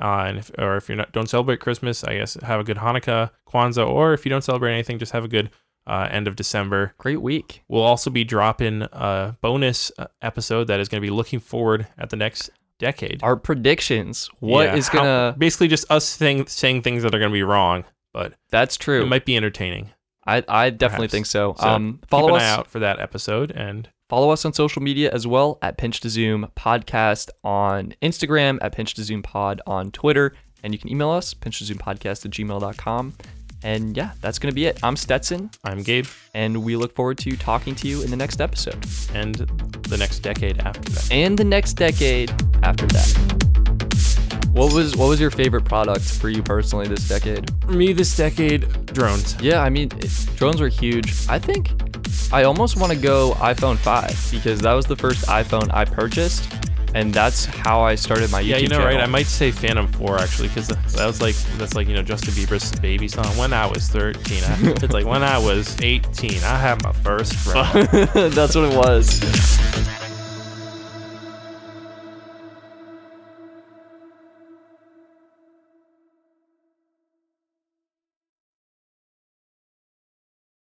Uh, and if, or if you're not don't celebrate Christmas, I guess have a good Hanukkah, Kwanzaa, or if you don't celebrate anything, just have a good uh, end of December. great week. We'll also be dropping a bonus uh, episode that is going to be looking forward at the next decade. Our predictions. What Yeah, is gonna? basically just us saying saying things that are going to be wrong, but that's true. it might be entertaining. I I definitely perhaps. think so. So um, Keep follow an us eye out for that episode, and Follow us on social media as well at Pinch to Zoom Podcast on Instagram, at Pinch to Zoom Pod on Twitter, and you can email us, pinch to zoom podcast at gmail.com. And yeah, that's going to be it. I'm Stetson, I'm Gabe, and we look forward to talking to you in the next episode and the next decade after that. and the next decade after that. What was what was your favorite product for you personally this decade? For me, this decade, drones. Yeah, I mean, it, drones were huge. I think I almost want to go iPhone 5 because that was the first iPhone I purchased, and that's how I started my YouTube Yeah, you know, channel. right? I might say Phantom 4 actually, because that was like that's like you know Justin Bieber's baby song. When I was 13, I, it's like when I was 18, I had my first friend. that's what it was.